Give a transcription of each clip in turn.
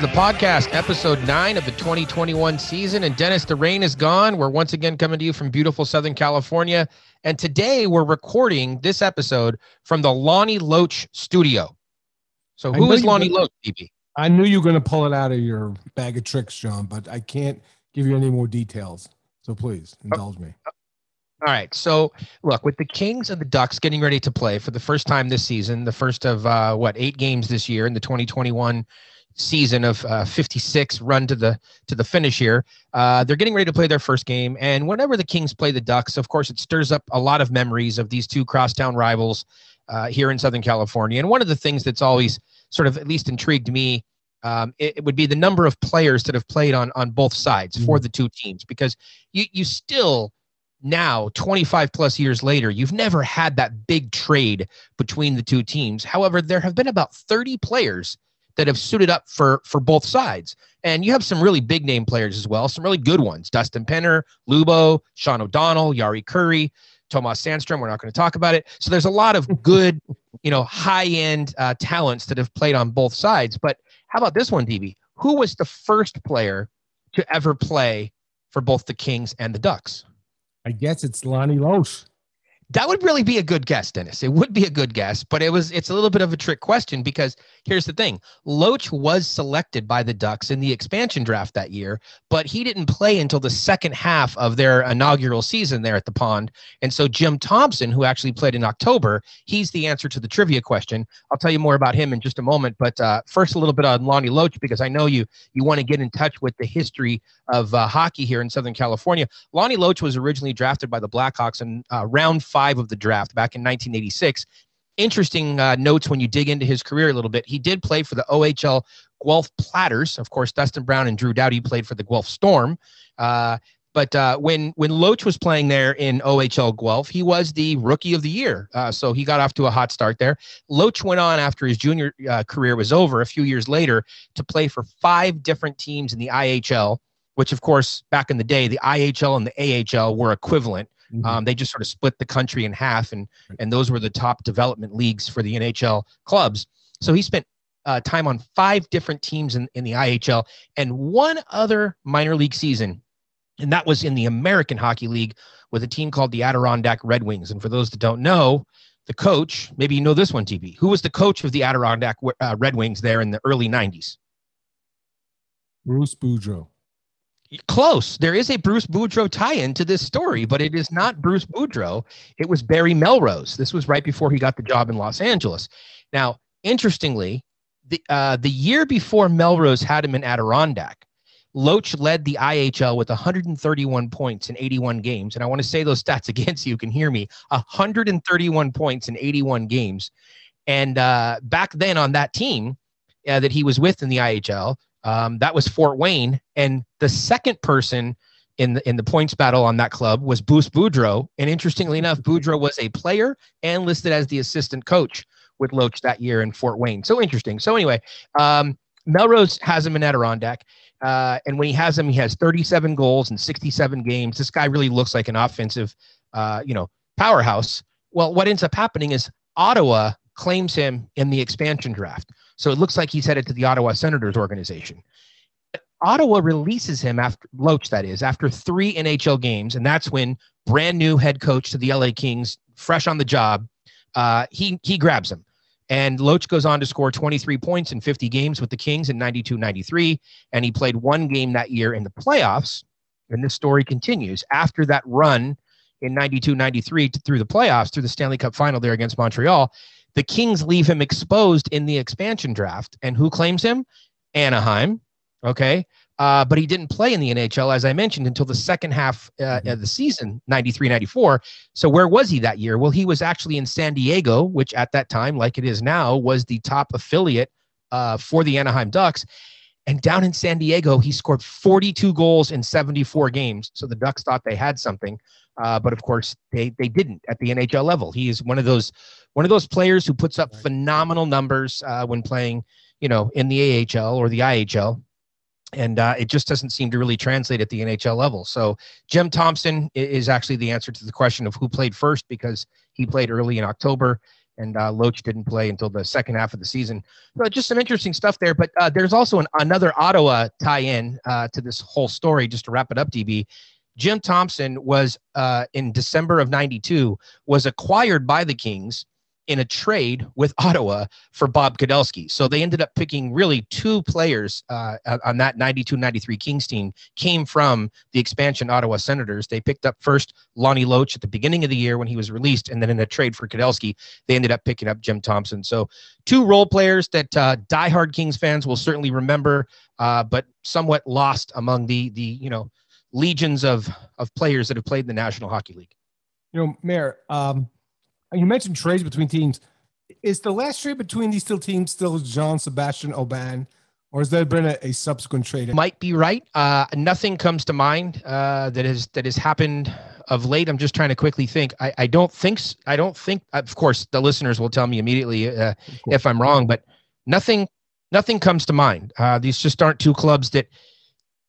the Podcast, episode nine of the 2021 season. And Dennis, the rain is gone. We're once again coming to you from beautiful Southern California. And today we're recording this episode from the Lonnie Loach studio. So who is Lonnie Loach, DB? I knew you were going to pull it out of your bag of tricks, John, but I can't give you any more details. So please indulge me. All right. So look, with the Kings and the Ducks getting ready to play for the first time this season, the first of uh, what eight games this year in the 2021 season of uh, 56 run to the to the finish here. Uh, they're getting ready to play their first game, and whenever the Kings play the Ducks, of course, it stirs up a lot of memories of these two crosstown rivals uh, here in Southern California. And one of the things that's always sort of at least intrigued me. Um, it, it would be the number of players that have played on on both sides for the two teams because you you still now 25 plus years later you've never had that big trade between the two teams however there have been about 30 players that have suited up for for both sides. And you have some really big name players as well some really good ones. Dustin penner lubo sean o'donnell Jari Kurri tomas sandstrom. We're not going to talk about it. So there's a lot of good you know high end uh, talents that have played on both sides. But how about this one db who was the first player to ever play for both the kings and the ducks? I guess it's Lonnie Loach. That would really be a good guess, Dennis. It would be a good guess, but it was it's a little bit of a trick question because here's the thing. Loach was selected by the Ducks in the expansion draft that year, but he didn't play until the second half of their inaugural season there at the pond. And so Jim Thompson, who actually played in October, he's the answer to the trivia question. I'll tell you more about him in just a moment, but uh, first a little bit on Lonnie Loach because I know you you want to get in touch with the history of uh, hockey here in Southern California. Lonnie Loach was originally drafted by the Blackhawks in uh, round five of the draft back in 1986. Interesting uh, notes when you dig into his career a little bit. He did play for the OHL Guelph Platers. Of course, Dustin Brown and Drew Doughty played for the Guelph Storm. Uh, but uh, when when Loach was playing there in OHL Guelph, he was the rookie of the year. Uh, so he got off to a hot start there. Loach went on after his junior uh, career was over a few years later to play for five different teams in the IHL which of course back in the day the IHL and the AHL were equivalent. Mhm. Um, they just sort of split the country in half, and and those were the top development leagues for the NHL clubs. So he spent uh, time on five different teams in, in the IHL and one other minor league season, and that was in the American Hockey League with a team called the Adirondack Red Wings. And for those that don't know, the coach, maybe you know this one, DB, who was the coach of the Adirondack uh, Red Wings there in the early 90s? Bruce Boudreau. Close. There is a Bruce Boudreau tie-in to this story, but it is not Bruce Boudreau. It was Barry Melrose. This was right before he got the job in Los Angeles. Now, interestingly, the uh, the year before Melrose had him in Adirondack, Loach led the IHL with 131 points in 81 games. And I want to say those stats again so you can hear me. 131 points in 81 games. And uh, back then on that team uh, that he was with in the IHL, um, that was Fort Wayne, and the second person in the in the points battle on that club was Bruce Boudreau. And interestingly enough, Boudreau was a player and listed as the assistant coach with Loach that year in Fort Wayne. So interesting. So anyway, um, Melrose has him in Adirondack. Uh, and when he has him, he has 37 goals in 67 games. This guy really looks like an offensive, uh, you know, powerhouse. Well, what ends up happening is Ottawa claims him in the expansion draft. So it looks like he's headed to the Ottawa Senators organization. Ottawa releases him after Loach, that is, after three NHL games, and that's when brand new head coach to the LA Kings, fresh on the job, uh, he he grabs him. And Loach goes on to score 23 points in 50 games with the Kings in 92 93. And he played one game that year in the playoffs. And this story continues. After that run in 92 93 through the playoffs, through the Stanley Cup final there against Montreal, the Kings leave him exposed in the expansion draft. And who claims him? Anaheim. Okay. Uh, but he didn't play in the NHL, as I mentioned, until the second half uh, of the season, 93 94. So, where was he that year? Well, he was actually in San Diego, which at that time, like it is now, was the top affiliate uh, for the Anaheim Ducks. And down in San Diego, he scored 42 goals in 74 games. So the Ducks thought they had something, uh, but of course they they didn't at the NHL level. He is one of those one of those players who puts up phenomenal numbers uh, when playing, you know, in the AHL or the IHL and uh, it just doesn't seem to really translate at the NHL level. So Jim Thompson is actually the answer to the question of who played first because he played early in October and uh, Loach didn't play until the second half of the season. So just some interesting stuff there. But uh, there's also an, another Ottawa tie-in uh, to this whole story. Just to wrap it up, DB. Jim Thompson was uh, in December of '92 was acquired by the Kings in a trade with Ottawa for Bob Kudelski. So they ended up picking really two players uh, on that 92 93 Kings team, came from the expansion Ottawa Senators. They picked up first Lonnie Loach at the beginning of the year when he was released, and then in a trade for Kudelski, they ended up picking up Jim Thompson. So two role players that uh, diehard Kings fans will certainly remember, uh, but somewhat lost among the the you know legions of of players that have played in the National Hockey League. You know, Mayor, um, you mentioned trades between teams. Is the last trade between these two teams still Jean-Sébastien Aubin, or has there been a, a subsequent trade? might be right. Uh, nothing comes to mind uh, that has that has happened of late. I'm just trying to quickly think. I, I don't think I don't think. Of course, the listeners will tell me immediately uh, if I'm wrong, but nothing nothing comes to mind. Uh, these just aren't two clubs that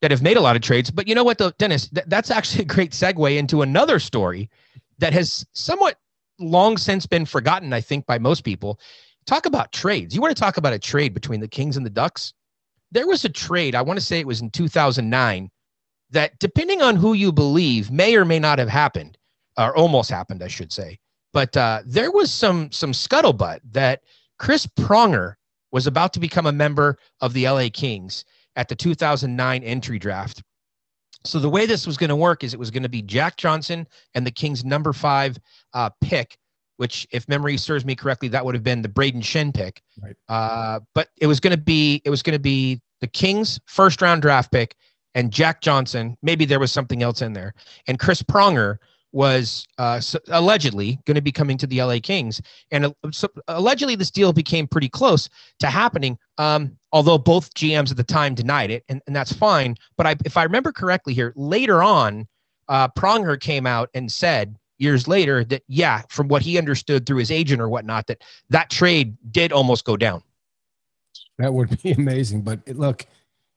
that have made a lot of trades. But you know what, though, Dennis, th- that's actually a great segue into another story that has somewhat long since been forgotten. I think by most people. Talk about trades. You want to talk about a trade between the Kings and the Ducks? there was a trade, I want to say it was in 2009, that depending on who you believe, may or may not have happened, or almost happened, I should say. But uh, there was some some scuttlebutt that Chris Pronger was about to become a member of the LA Kings at the 2009 entry draft. So the way this was going to work is it was going to be Jack Johnson and the Kings' number five uh, pick, which, if memory serves me correctly, that would have been the Brayden Schenn pick. Right. Uh, but it was going to be it was going to be the Kings' first round draft pick and Jack Johnson. Maybe there was something else in there, and Chris Pronger was uh, allegedly going to be coming to the LA Kings, and uh, so allegedly this deal became pretty close to happening. Um, although both GMs at the time denied it, and, and that's fine. But I, if I remember correctly here, later on, uh, Pronger came out and said years later that yeah, from what he understood through his agent or whatnot, that that trade did almost go down. That would be amazing. But look,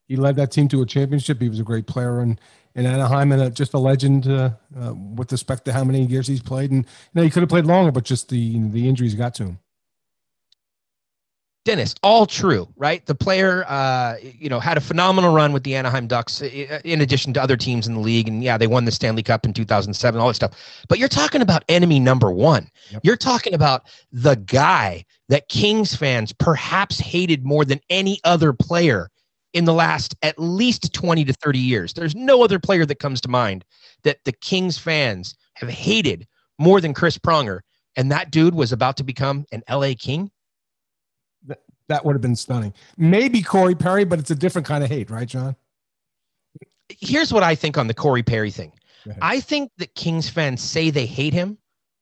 he led that team to a championship. He was a great player in, in Anaheim and uh just a legend uh, uh, with respect to how many years he's played. And you know, he could have played longer, but just the the injuries got to him. Dennis, all true, right? The player, uh, you know, had a phenomenal run with the Anaheim Ducks, in addition to other teams in the league, and yeah, they won the Stanley Cup in 2007, all that stuff. But you're talking about enemy number one. Yep. You're talking about the guy that Kings fans perhaps hated more than any other player in the last at least 20 to 30 years. There's no other player that comes to mind that the Kings fans have hated more than Chris Pronger, and that dude was about to become an LA King. That would have been stunning. Maybe Corey Perry, but it's a different kind of hate, right, John? here's what I think on the Corey Perry thing. I think that Kings fans say they hate him,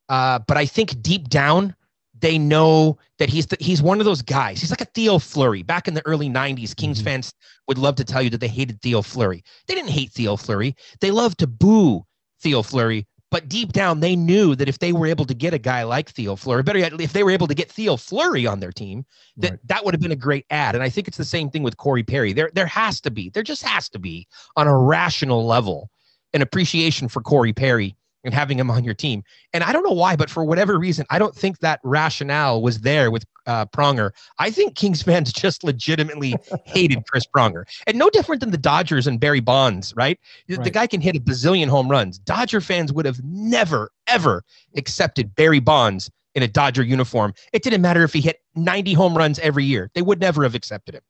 uh, but I think deep down they know that he's the, he's one of those guys. He's like a Theo Fleury. Back in the early '90s, Kings Mhm. fans would love to tell you that they hated Theo Fleury. They didn't hate Theo Fleury. They loved to boo Theo Fleury. But deep down, they knew that if they were able to get a guy like Theo Fleury, better yet, if they were able to get Theo Fleury on their team, that Right. that would have been a great ad. And I think it's the same thing with Corey Perry. There there has to be, there just has to be on a rational level an appreciation for Corey Perry and having him on your team. And I don't know why, but for whatever reason, I don't think that rationale was there with uh, Pronger. I think Kings fans just legitimately hated Chris Pronger. And no different than the Dodgers and Barry Bonds, right? The- The guy can hit a bazillion home runs. Dodger fans would have never, ever accepted Barry Bonds in a Dodger uniform. It didn't matter if he hit 90 home runs every year. They would never have accepted him.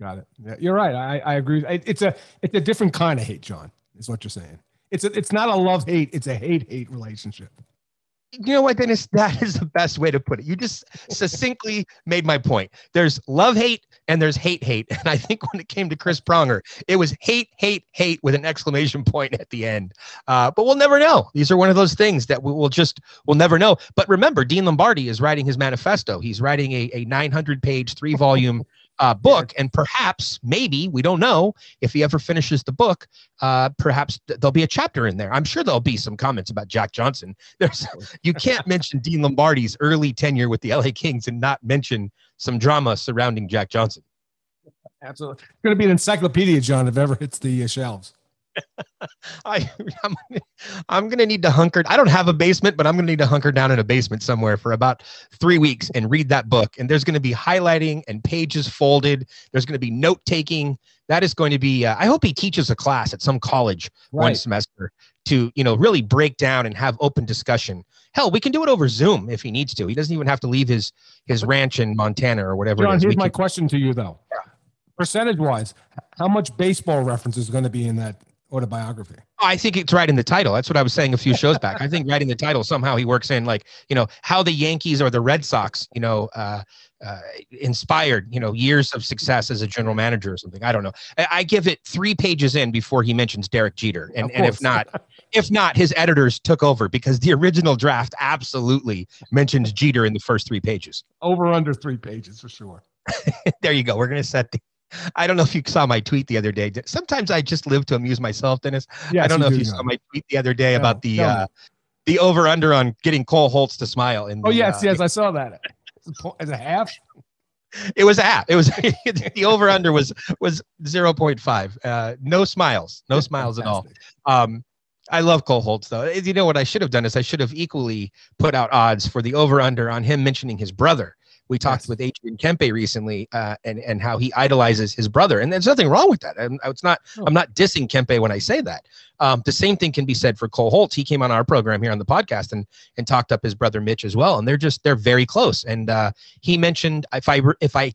Got it. Yeah, you're right. I, I agree. It's a it's a different kind of hate, John. Is what you're saying. It's a, it's not a love hate. It's a hate hate relationship. You know what, Dennis? That is the best way to put it. You just succinctly made my point. There's love hate and there's hate hate. And I think when it came to Chris Pronger, it was hate, hate, hate with an exclamation point at the end. Uh, but we'll never know. These are one of those things that we will just, we'll never know. But remember, Dean Lombardi is writing his manifesto. He's writing a, a 900 page, three volume uh, book. And perhaps, maybe, we don't know if he ever finishes the book, uh, perhaps th- there'll be a chapter in there. I'm sure there'll be some comments about Jack Johnson. There's, you can't mention Dean Lombardi's early tenure with the LA Kings and not mention some drama surrounding Jack Johnson. Absolutely. It's going to be an encyclopedia, John, if ever hits the uh, shelves. I, I'm, I'm going to need to hunker. I don't have a basement, but I'm going to need to hunker down in a basement somewhere for about three weeks and read that book. And there's going to be highlighting and pages folded. There's going to be note taking. That is going to be. Uh, I hope he teaches a class at some college one semester to you know really break down and have open discussion. Hell, we can do it over Zoom if he needs to. He doesn't even have to leave his his ranch in Montana or whatever John, here's We my can- question to you, though. Percentage wise, how much baseball reference is going to be in that autobiography? I think it's right in the title. That's what I was saying a few shows back. I think right in the title somehow he works in like you know how the Yankees or the Red Sox you know uh, uh, inspired you know years of success as a general manager or something. I don't know. I, I give it three pages in before he mentions Derek Jeter, and and if not, if not, his editors took over because the original draft absolutely mentions Jeter in the first three pages. Over under three pages for sure. there you go. We're gonna set the. I don't know if you saw my tweet the other day. Sometimes I just live to amuse myself, Dennis. Yes, I don't know if you John. saw my tweet the other day No, about the me. uh, the over under on getting Cole Holtz to smile. In Oh yes, uh, yes, I saw that. As a half. It was a half. It was the over under was was zero point five. Uh, no smiles, no smiles at all. Um, I love Cole Holtz though. You know what I should have done is I should have equally put out odds for the over under on him mentioning his brother. We talked Yes. with Adrian Kempe recently, uh, and and how he idolizes his brother, and there's nothing wrong with that. And it's not. No. I'm not dissing Kempe when I say that. Um, the same thing can be said for Cole Holtz. He came on our program here on the podcast and and talked up his brother Mitch as well, and they're just they're very close. And uh, he mentioned if I if I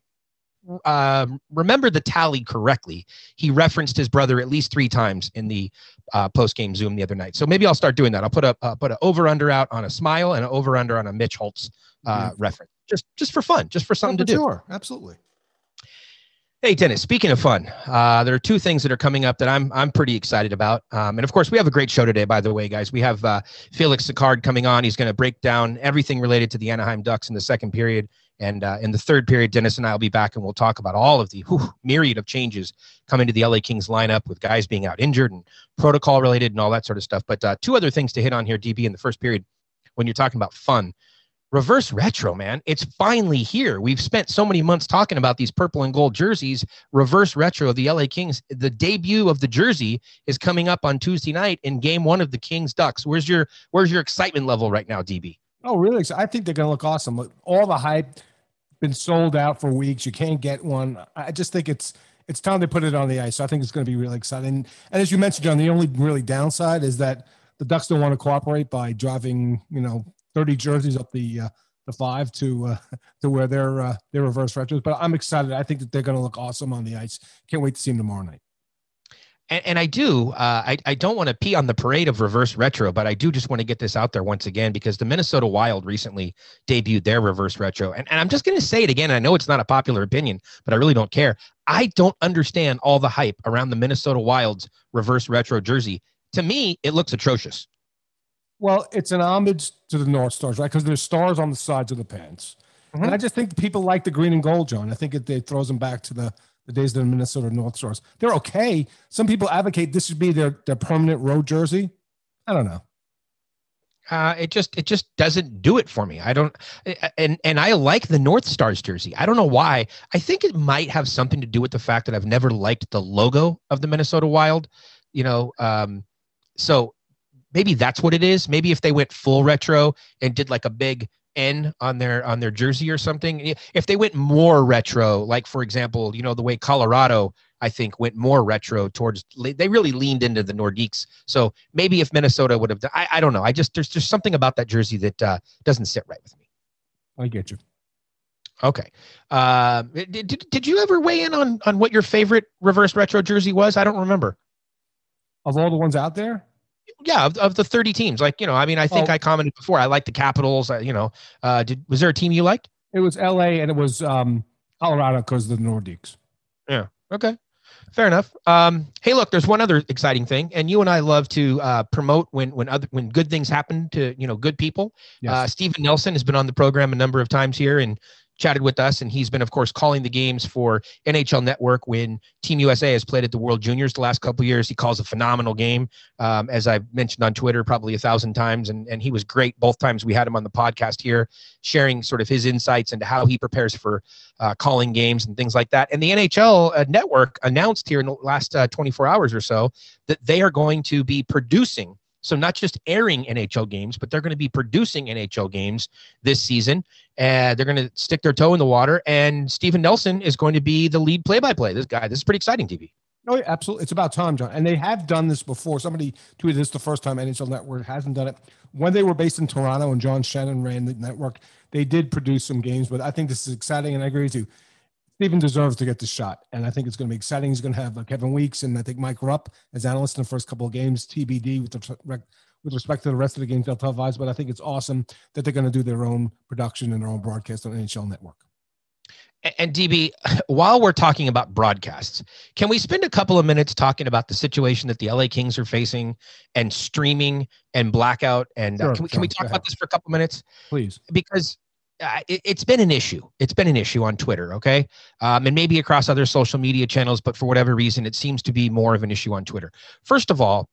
um, remember the tally correctly, he referenced his brother at least three times in the uh, post game Zoom the other night. So maybe I'll start doing that. I'll put a uh, put an over under out on a smile and an over under on a Mitch Holtz uh, Yeah. reference, just just for fun, just for something Oh, to for do. Sure, absolutely. Hey Dennis, speaking of fun, uh, there are two things that are coming up that I'm I'm pretty excited about. Um, and of course, we have a great show today. By the way, guys, we have uh, Felix Sicard coming on. He's going to break down everything related to the Anaheim Ducks in the second period. And uh, in the third period, Dennis and I will be back and we'll talk about all of the whew, myriad of changes coming to the LA Kings lineup with guys being out injured and protocol related and all that sort of stuff. But uh, two other things to hit on here, DB, in the first period when you're talking about fun. Reverse retro, man. It's finally here. We've spent so many months talking about these purple and gold jerseys. Reverse retro of the LA Kings. The debut of the jersey is coming up on Tuesday night in game one of the Kings Ducks. Where's your where's your excitement level right now, DB? Oh, really? I think they're to look awesome. All the hype been sold out for weeks. You can't get one. I just think it's it's time to put it on the ice. So I think it's going to be really exciting. And as you mentioned, John, the only really downside is that the Ducks don't want to cooperate by driving, you know, 30 jerseys up the uh, the five to uh, to where they're uh, their reverse retros. But I'm excited. I think that they're going to look awesome on the ice. Can't wait to see them tomorrow night. And, and I do. Uh, I I don't want to pee on the parade of reverse retro, but I do just want to get this out there once again because the Minnesota Wild recently debuted their reverse retro, and, and I'm just going to say it again. I know it's not a popular opinion, but I really don't care. I don't understand all the hype around the Minnesota Wild's reverse retro jersey. To me, it looks atrocious. Well, it's an homage to the North Stars, right? Because there's stars on the sides of the pants. And Mhm. I just think people like the green and gold, John. I think it, it throws them back to the, the days of the Minnesota North Stars. They're okay. Some people advocate this should be their, their permanent road jersey. I don't know. Uh, it just it just doesn't do it for me. I don't and and I like the North Stars jersey. I don't know why. I think it might have something to do with the fact that I've never liked the logo of the Minnesota Wild. You know, um, so maybe that's what it is. Maybe if they went full retro and did like a big N on their on their jersey or something. If they went more retro, like for example, you know the way Colorado I think went more retro towards they really leaned into the Nordiques. So maybe if Minnesota would have I, I don't know. I just there's just something about that jersey that uh, doesn't sit right with me. I get you. Okay. Uh, did, did, did you ever weigh in on on what your favorite reverse retro jersey was? I don't remember. Of all the ones out there, Yeah, of, of the 30 teams. Like, you know, I mean, I think Oh. I commented before. I like the Capitals. I, you know, uh, did was there a team you liked? it was L.A. and it was um, Colorado because the Nordiques. Yeah. Okay. Fair enough. Um, hey, look, there's one other exciting thing, and you and I love to uh, promote when when other when good things happen to you know good people. Yes. Uh, Stephen Nelson has been on the program a number of times here and chatted with us, and he's been, of course, calling the games for NHL Network when Team USA has played at the World Juniors the last couple years. He calls a phenomenal game, um, as I've mentioned on Twitter probably a thousand times, and and he was great both times we had him on the podcast here, sharing sort of his insights into how he prepares for uh, calling games and things like that. And the NHL uh, Network announced here in the last uh, 24 hours or so that they are going to be producing. So not just airing NHL games, but they're going to be producing NHL games this season. Uh, they're going to stick their toe in the water, and Stephen Nelson is going to be the lead play-by-play. This guy, this is pretty exciting TV. Oh, yeah, absolutely. It's about time, John. And they have done this before. Somebody tweeted this the first time NHL Network hasn't done it. When they were based in Toronto and John Shannon ran the network, they did produce some games, but I think this is exciting. And I agree with you. Stephen deserves to get the shot. And I think it's going to be exciting. He's going to have uh, Kevin Weeks and I think Mike Rupp as analysts in the first couple of games, TBD with, the, with respect to the rest of the games they'll televise. But I think it's awesome that they're going to do their own production and their own broadcast on NHL Network. A- And DB, while we're talking about broadcasts, can we spend a couple of minutes talking about the situation that the LA Kings are facing and streaming and blackout? And uh, Sure, can we can we talk about this for a couple of minutes? Please. because uh, it, it's been an issue. It's been an issue on Twitter, okay, um, and maybe across other social media channels, but for whatever reason, it seems to be more of an issue on Twitter. First of all,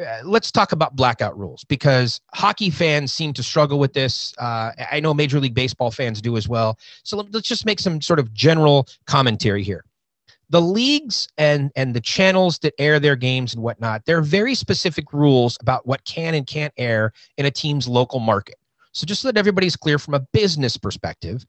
uh, let's talk about blackout rules because hockey fans seem to struggle with this. Uh, I know Major League Baseball fans do as well. So let- let's just make some sort of general commentary here. The leagues and and the channels that air their games and whatnot, there are very specific rules about what can and can't air in a team's local market. So just so that everybody's clear from a business perspective,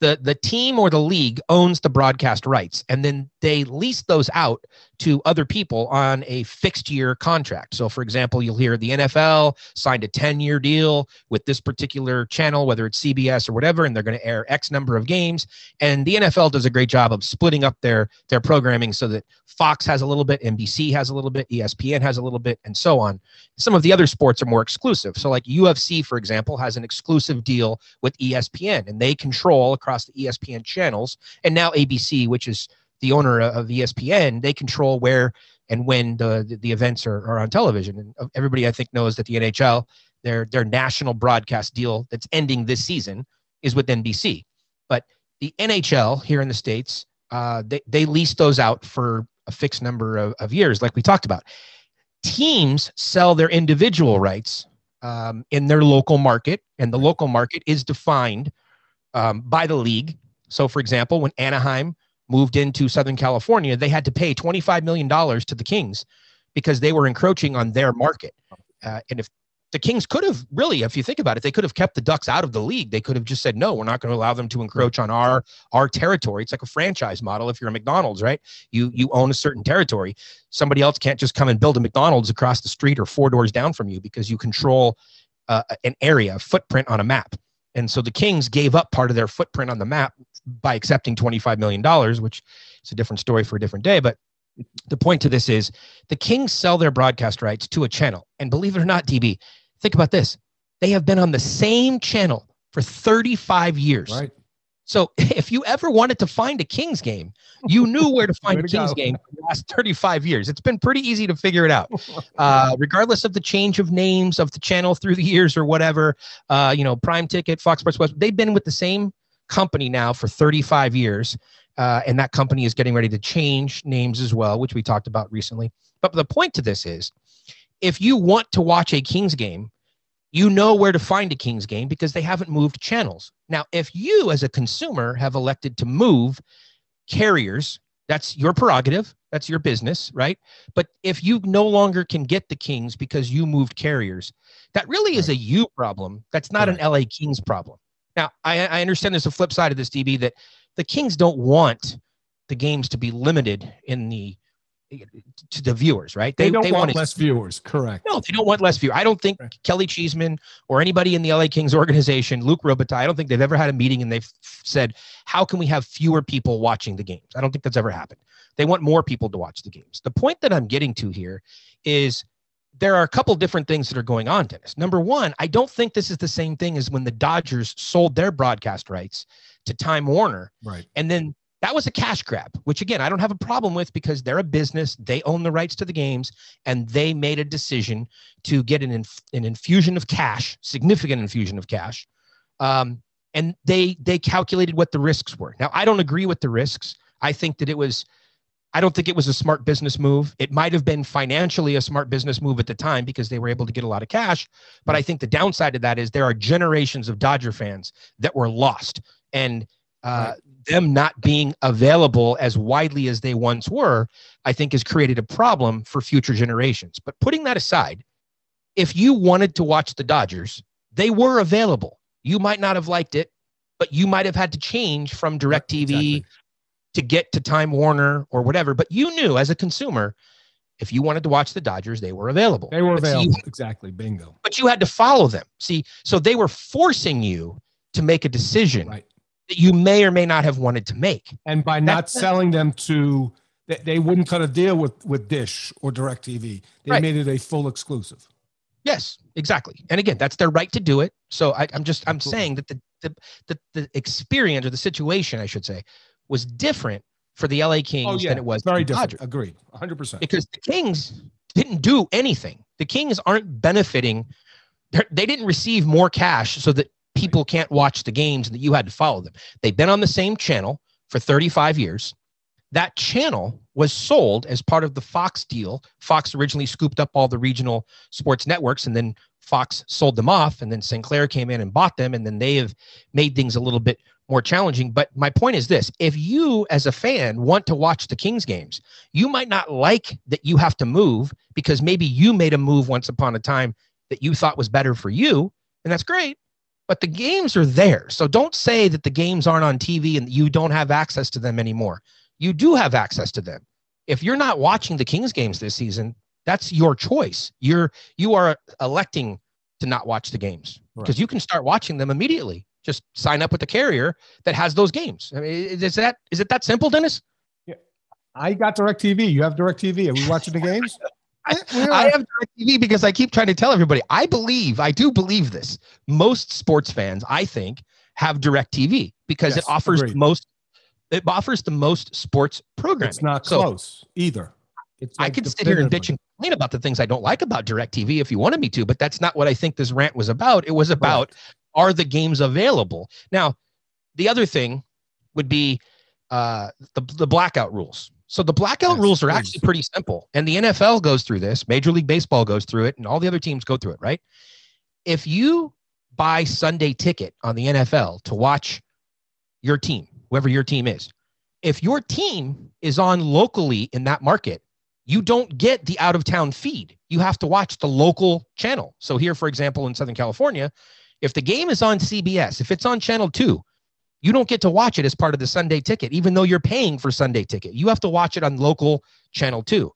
the the team or the league owns the broadcast rights and then they lease those out to other people on a fixed year contract. So for example, you'll hear the NFL signed a 10-year deal with this particular channel whether it's CBS or whatever and they're going to air X number of games and the NFL does a great job of splitting up their their programming so that Fox has a little bit, NBC has a little bit, ESPN has a little bit and so on. Some of the other sports are more exclusive. So like UFC for example has an exclusive deal with ESPN and they control across the ESPN channels and now ABC which is the owner of ESPN they control where and when the the, the events are, are on television. And uh, everybody I think knows that the NHL their their national broadcast deal that's ending this season is with NBC but the NHL here in the states uh, they, they lease those out for a fixed number of, of years like we talked about. Teams sell their individual rights um, in their local market, and the local market is defined um, by the league. So, for example, when Anaheim moved into Southern California, they had to pay $25 million to the Kings because they were encroaching on their market. Uh, and if the Kings could have really, if you think about it, they could have kept the Ducks out of the league. They could have just said, no, we're not going to allow them to encroach on our our territory. It's like a franchise model. If you're a McDonald's, right? You you own a certain territory. Somebody else can't just come and build a McDonald's across the street or four doors down from you because you control uh, an area, a footprint on a map. And so the Kings gave up part of their footprint on the map by accepting $25 million, which is a different story for a different day. But the point to this is the Kings sell their broadcast rights to a channel. And believe it or not, DB, think about this. They have been on the same channel for 35 years. Right. So if you ever wanted to find a Kings game, you knew where to find a Kings go. game for the last 35 years. It's been pretty easy to figure it out, uh, regardless of the change of names of the channel through the years or whatever. Uh, you know, Prime Ticket, Fox Sports West, they've been with the same company now for 35 years. Uh, and that company is getting ready to change names as well, which we talked about recently. But the point to this is if you want to watch a Kings game, you know where to find a Kings game because they haven't moved channels. Now, if you as a consumer have elected to move carriers, that's your prerogative, that's your business, right? But if you no longer can get the Kings because you moved carriers, that really is a you problem. That's not an LA Kings problem. Now, I, I understand there's a flip side of this, DB, that the Kings don't want the games to be limited in the to the viewers, right? They, don't want wanted- less viewers. Correct. No, they don't want less view. I don't think. Kelly Cheeseman or anybody in the LA Kings organization, Luc Robitaille, I don't think they've ever had a meeting and they've said, how can we have fewer people watching the games? I don't think that's ever happened. They want more people to watch the games. The point that I'm getting to here is there are a couple different things that are going on, Dennis. Number one, I don't think this is the same thing as when the Dodgers sold their broadcast rights to Time Warner Right. and then that was a cash grab, which again, I don't have a problem with because they're a business. They own the rights to the games and they made a decision to get an, inf- an infusion of cash, significant infusion of cash. Um, and they they calculated what the risks were. Now, I don't agree with the risks. I think that it was I don't think it was a smart business move. It might have been financially a smart business move at the time because they were able to get a lot of cash. But I think the downside of that is there are generations of Dodger fans that were lost. And uh, them not being available as widely as they once were, I think has created a problem for future generations. But putting that aside, if you wanted to watch the Dodgers, they were available. You might not have liked it, but you might have had to change from DirecTV Exactly. To get to Time Warner or whatever. But you knew as a consumer, if you wanted to watch the Dodgers, they were available. They were But see, available. exactly. Bingo. but you had to follow them. See, so they were forcing you to make a decision Right. that you may or may not have wanted to make. And by not That's- selling them to, they, they wouldn't cut a deal with with Dish or DirecTV. They Right. made it a full exclusive. Yes, exactly. And again, that's their right to do it. So I, I'm just I'm Absolutely. saying that the, the the the experience or the situation, I should say, was different for the LA oh, Kings Oh yeah, than it was very for the different. Dodgers. Agreed. 100. percent because the Kings didn't do anything. The Kings aren't benefiting. They're- They didn't receive more cash so that people can't watch the games and that you had to follow them. They've been on the same channel for 35 years. That channel was sold as part of the Fox deal. Fox originally scooped up all the regional sports networks and then Fox sold them off and then Sinclair came in and bought them and then they have made things a little bit more challenging. But my point is this, if you as a fan want to watch the Kings games, you might not like that you have to move because maybe you made a move once upon a time that you thought was better for you, and that's great. But the games are there. So don't say that the games aren't on TV and you don't have access to them anymore. You do have access to them. If you're not watching the Kings games this season, that's your choice. You're you are electing to not watch the games because you can start watching them immediately. Just sign up with the carrier that has those games. I mean, is that is it that simple, Dennis? Yeah. I got DirecTV. You have DirecTV. Are we watching the games? I-. I have DirecTV because I keep trying to tell everybody. I believe, I do believe this. Most sports fans, I think, have DirecTV because Yes, it offers agreed. the most. It offers the most sports programming. It's not So close either. It's I like could sit here and bitch and complain about the things I don't like about DirecTV if you wanted me to, but that's not what I think this rant was about. It was about are the games available? Now, the other thing would be uh, the the blackout rules. So the blackout Yes, rules are actually pretty simple, and the NFL goes through this. Major League Baseball goes through it, and all the other teams go through it. Right? If you buy Sunday ticket on the NFL to watch your team, whoever your team is, if your team is on locally in that market, you don't get the out of town feed. You have to watch the local channel. So here, for example, in Southern California, if the game is on CBS, if it's on channel two, you don't get to watch it as part of the Sunday ticket, even though you're paying for Sunday ticket. You have to watch it on local channel two.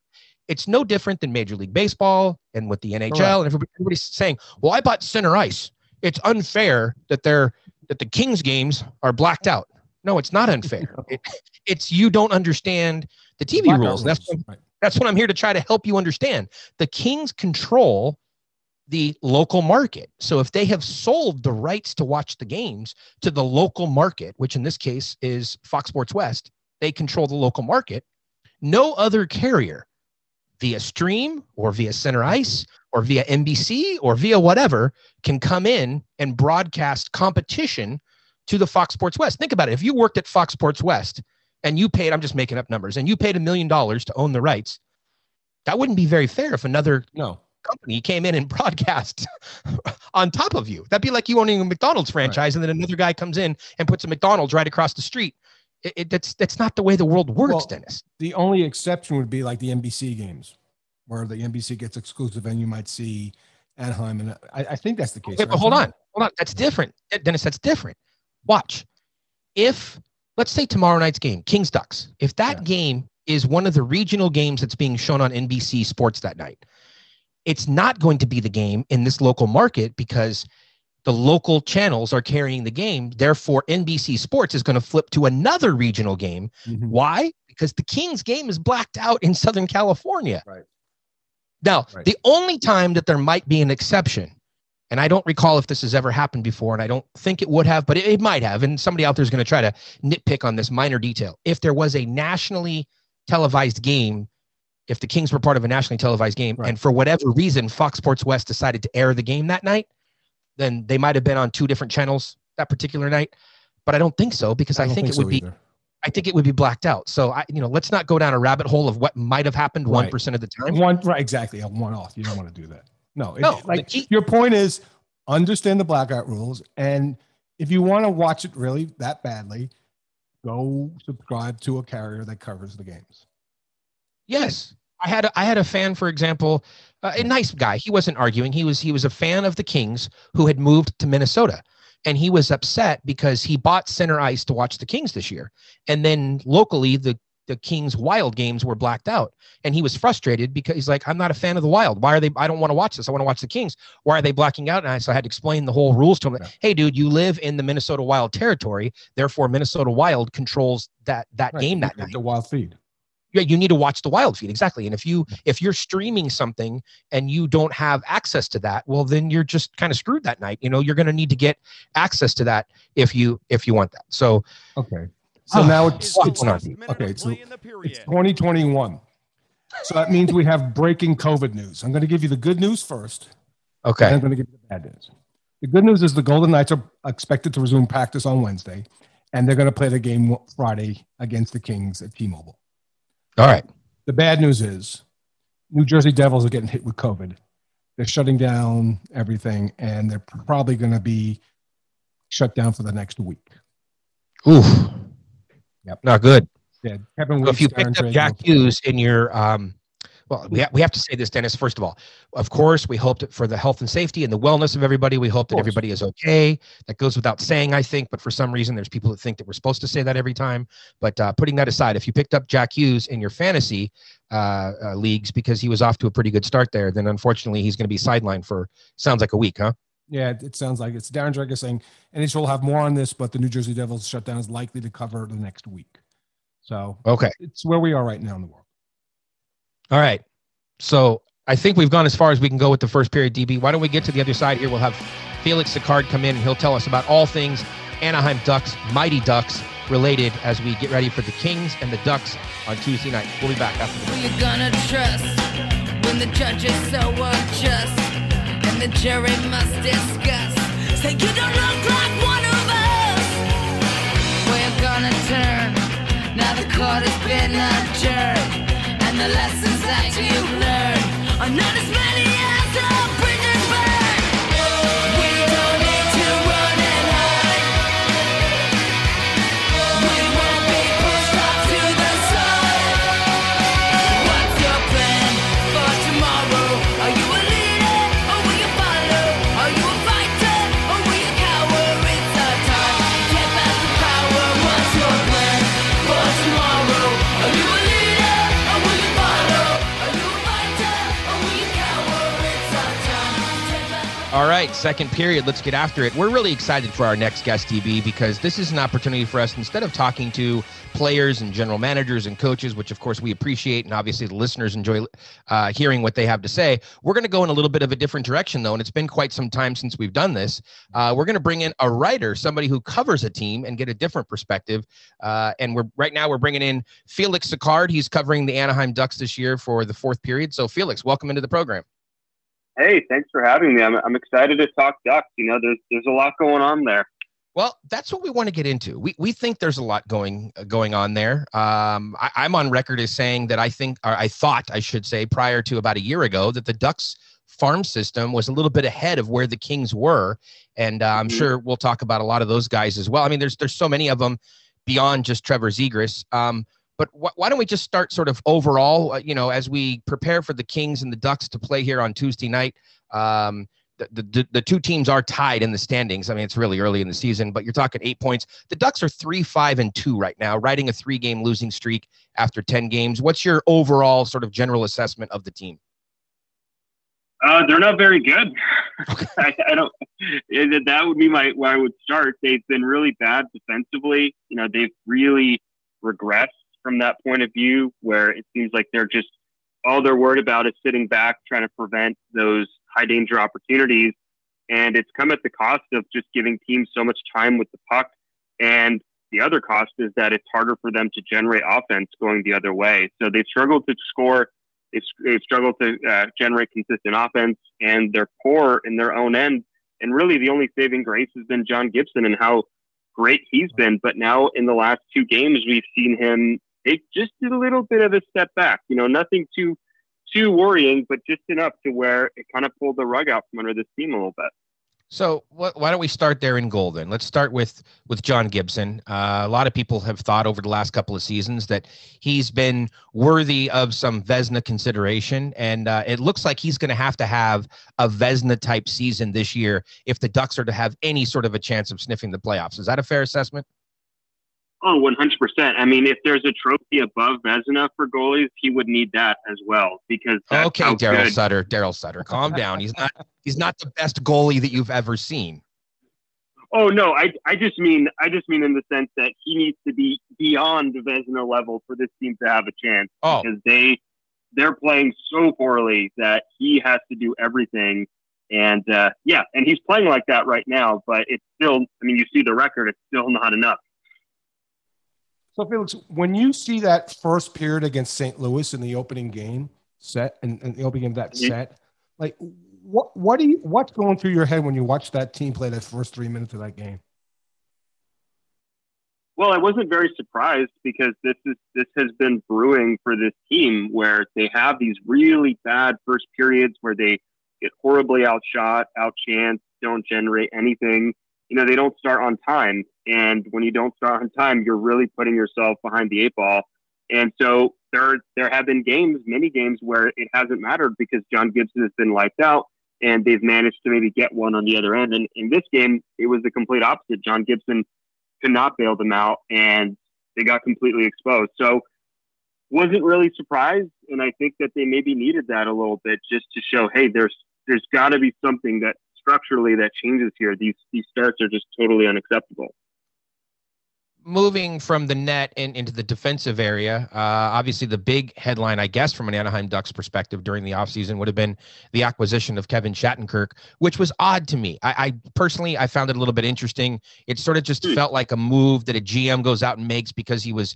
It's no different than Major League Baseball and with the NHL. Correct. And everybody, everybody's saying, "Well, I bought center ice. It's unfair that they're that the Kings games are blacked out." No, it's not unfair. It- it's you don't understand the TV Blackout rules. That's what, Right. that's what I'm here to try to help you understand. The Kings control the local market. So if they have sold the rights to watch the games to the local market, which in this case is Fox Sports West, they control the local market. No other carrier via stream or via center ice or via NBC or via whatever can come in and broadcast competition to the Fox Sports West. Think about it. If you worked at Fox Sports West and you paid, I'm just making up numbers, and you paid a million dollars to own the rights, that wouldn't be very fair if another No. Company came in and broadcast on top of you. That'd be like you owning a McDonald's franchise, and then another guy comes in and puts a McDonald's right across the street. It, it, that's that's not the way the world works, Well, Dennis. The only exception would be like the NBC games, where the NBC gets exclusive, and you might see Anaheim, and I, I think that's the case. Okay, but hold on, hold on. That's different, Dennis. That's different. Watch. If let's say tomorrow night's game, Kings Ducks, if that Yeah. game is one of the regional games that's being shown on NBC Sports that night. It's not going to be the game in this local market because the local channels are carrying the game. Therefore, NBC Sports is going to flip to another regional game. Mhm. Why? Because the Kings game is blacked out in Southern California. Right. Now, Right. the only time that there might be an exception, and I don't recall if this has ever happened before, and I don't think it would have, but it, it might have. And somebody out there is going to try to nitpick on this minor detail. If there was a nationally televised game, if the Kings were part of a nationally televised game, Right. and for whatever reason Fox Sports West decided to air the game that night, then they might have been on two different channels that particular night. But I don't think so because I, don't think, it so would be either. I think it would be blacked out. So I, you know, let's not go down a rabbit hole of what might have happened one Right. of the time. one right exactly a one off. You don't want to do that. No, No, like key- your point is understand the blackout rules, and if you want to watch it really that badly, go subscribe to a carrier that covers the games. Yes, I had a, I had a fan, for example, uh, a nice guy. He wasn't arguing. He was he was a fan of the Kings who had moved to Minnesota, and he was upset because he bought center ice to watch the Kings this year, and then locally the the Kings Wild games were blacked out, and he was frustrated because he's like, I'm not a fan of the Wild. Why are they? I don't want to watch this. I want to watch the Kings. Why are they blacking out? And I, so I had to explain the whole rules to him. Hey, dude, you live in the Minnesota Wild territory, therefore Minnesota Wild controls that that Right. game that The- night the wild feed. Yeah you need to watch the wild feed exactly and if you if you're streaming something and you don't have access to that well then you're just kind of screwed that night you know you're going to need to get access to that if you if you want that so Okay, so Oh, now it's, it's minute okay. So the it's 2021. So that means we have breaking COVID news. I'm going to give you the good news first. And okay I'm going to give you the bad news. The good news is the Golden Knights are expected to resume practice on Wednesday, and they're going to play the game Friday against the Kings at T-Mobile. All right The bad news is New Jersey Devils are getting hit with COVID. They're shutting down everything, and they're probably going to be shut down for the next week. Oof. Yep. not good Yeah, Kevin So if you picked up jack hughes in your um well we, ha- we have to say this dennis. First of all of course we hope that for the health and safety and the wellness of everybody. We hope that everybody is okay. That goes without saying i think but for some reason there's people that think that we're supposed to say that every time. But uh, putting that aside if you picked up jack hughes in your fantasy uh, uh, leagues because he was off to a pretty good start there then unfortunately he's going to be sidelined for sounds like a week huh? Yeah, it- it sounds like it's Darren Dreger saying NHL will have more on this, but the New Jersey Devils shutdown is likely to cover the next week. So okay. it's where we are right now in the world. All right. So I think we've gone as far as we can go with the first period, DB. Why don't we get to the other side here? We'll have Felix Sicard come in and he'll tell us about all things Anaheim Ducks, Mighty Ducks related as we get ready for the Kings and the Ducks on Tuesday night. We'll be back after the Who you gonna trust when the judge is so unjust and the jury must discuss? Say you don't look like one of us. We're gonna turn. Now the court has been and the lessons that you've learned. Are not as right, second period. Let's get after it. We're really excited for our next guest, DB, because this is an opportunity for us, instead of talking to players and general managers and coaches, which of course we appreciate, and obviously the listeners enjoy uh, hearing what they have to say, we're going to go in a little bit of a different direction, though. And it's been quite some time since we've done this. Uh, we're going to bring in a writer, somebody who covers a team and get a different perspective. Uh, and we're right now we're bringing in Felix Sicard. He's covering the Anaheim Ducks this year for the fourth period. So, Felix, welcome into the program. Hey, thanks for having me. I'm, I'm excited to talk Ducks. You know, there's there's a lot going on there. Well, that's what we want to get into. We we think there's a lot going going on there. Um, I, I'm on record as saying that I think, or I thought, I should say, prior to about a year ago, that the Ducks farm system was a little bit ahead of where the Kings were, and uh, I'm Mhm. sure we'll talk about a lot of those guys as well. I mean, there's there's so many of them beyond just Trevor Zegras. Um, but wh- why don't we just start sort of overall? Uh, you know, as we prepare for the Kings and the Ducks to play here on Tuesday night. Um, the, the the two teams are tied in the standings. I mean, it's really early in the season, but you're talking eight points. The Ducks are three, five, and two right now, riding a three game losing streak after 10 games. What's your overall sort of general assessment of the team? Uh, they're not very good. I, I don't. That would be my where I would start. They've been really bad defensively. You know, they've really regressed from that point of view, where it seems like they're just all they're worried about is sitting back, trying to prevent those high danger opportunities, and it's come at the cost of just giving teams so much time with the puck. And the other cost is that it's harder for them to generate offense going the other way. So they've struggled to score they've, they've struggled to uh, generate consistent offense, and they're poor in their own end. And really, the only saving grace has been John Gibson and how great he's been. But now, in the last two games, we've seen him take just did a little bit of a step back. You know, nothing too too worrying, but just enough to where it kind of pulled the rug out from under this team a little bit. So wh- why don't we start there in goal then? Let's start with with John Gibson. Uh, a lot of people have thought over the last couple of seasons that he's been worthy of some Vezina consideration, and uh, it looks like he's going to have to have a Vezina type season this year if the Ducks are to have any sort of a chance of sniffing the playoffs. Is that a fair assessment? Oh, 100%. I mean, if there's a trophy above Vezina for goalies, he would need that as well because that's okay, Daryl Sutter. Daryl Sutter, calm down. He's not he's not the best goalie that you've ever seen. Oh no, I I just mean I just mean in the sense that he needs to be beyond Vezina level for this team to have a chance Oh, because they they're playing so poorly that he has to do everything. And uh, yeah, and he's playing like that right now, but it's still. I mean, you see the record; it's still not enough. So Felix, when you see that first period against St. Louis in the opening game set and, and the opening game of that Mhm. set, like what what do you what's going through your head when you watch that team play that first three minutes of that game? Well, I wasn't very surprised because this is this has been brewing for this team where they have these really bad first periods where they get horribly outshot, outchanced, don't generate anything. You know, they don't start on time, and when you don't start on time, you're really putting yourself behind the eight ball. And so there there have been games, many games where it hasn't mattered because John Gibson has been wiped out, and they've managed to maybe get one on the other end. And in this game, it was the complete opposite. John Gibson could not bail them out and they got completely exposed. So wasn't really surprised. And I think that they maybe needed that a little bit just to show, hey, there's there's gotta be something that structurally that changes here. These these starts are just totally unacceptable. moving from the net and into the defensive area, uh, obviously the big headline, I guess, from an Anaheim Ducks perspective during the offseason would have been the acquisition of Kevin Shattenkirk, which was odd to me. I, I personally, I found it a little bit interesting. It sort of just Hmm. felt like a move that a GM goes out and makes because he was,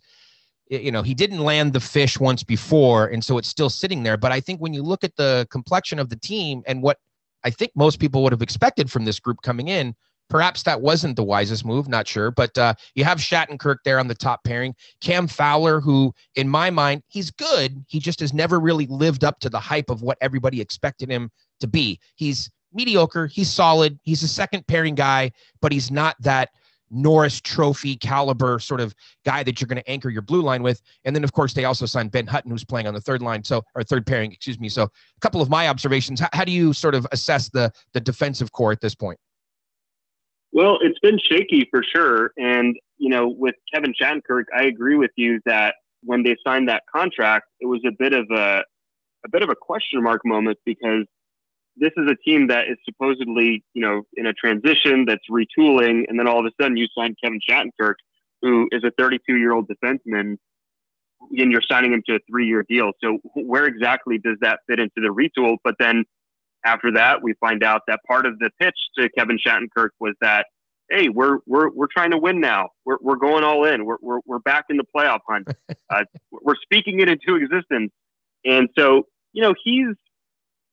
you know, he didn't land the fish once before, and so it's still sitting there. But I think when you look at the complexion of the team and what I think most people would have expected from this group coming in, perhaps that wasn't the wisest move. Not sure, but uh, you have Shattenkirk there on the top pairing. Cam Fowler, who in my mind he's good, he just has never really lived up to the hype of what everybody expected him to be. He's mediocre. He's solid. He's a second pairing guy, but he's not that. Norris Trophy caliber sort of guy that you're going to anchor your blue line with. And then, of course, they also signed Ben Hutton, who's playing on the third line. So, or third pairing, excuse me. So, a couple of my observations. How, how do you sort of assess the the defensive core at this point? Well, it's been shaky for sure. And, you know, with Kevin Shattenkirk, I agree with you that when they signed that contract, it was a bit of a a bit of a question mark moment because this is a team that is supposedly, you know, in a transition that's retooling, and then all of a sudden you sign Kevin Shattenkirk, who is a 32 year old defenseman, and you're signing him to a three year deal. So where exactly does that fit into the retool? But then after that, we find out that part of the pitch to Kevin Shattenkirk was that, hey, we're we're we're trying to win now. We're we're going all in. We're we're we're back in the playoff hunt. uh, we're speaking it into existence. And so, you know, he's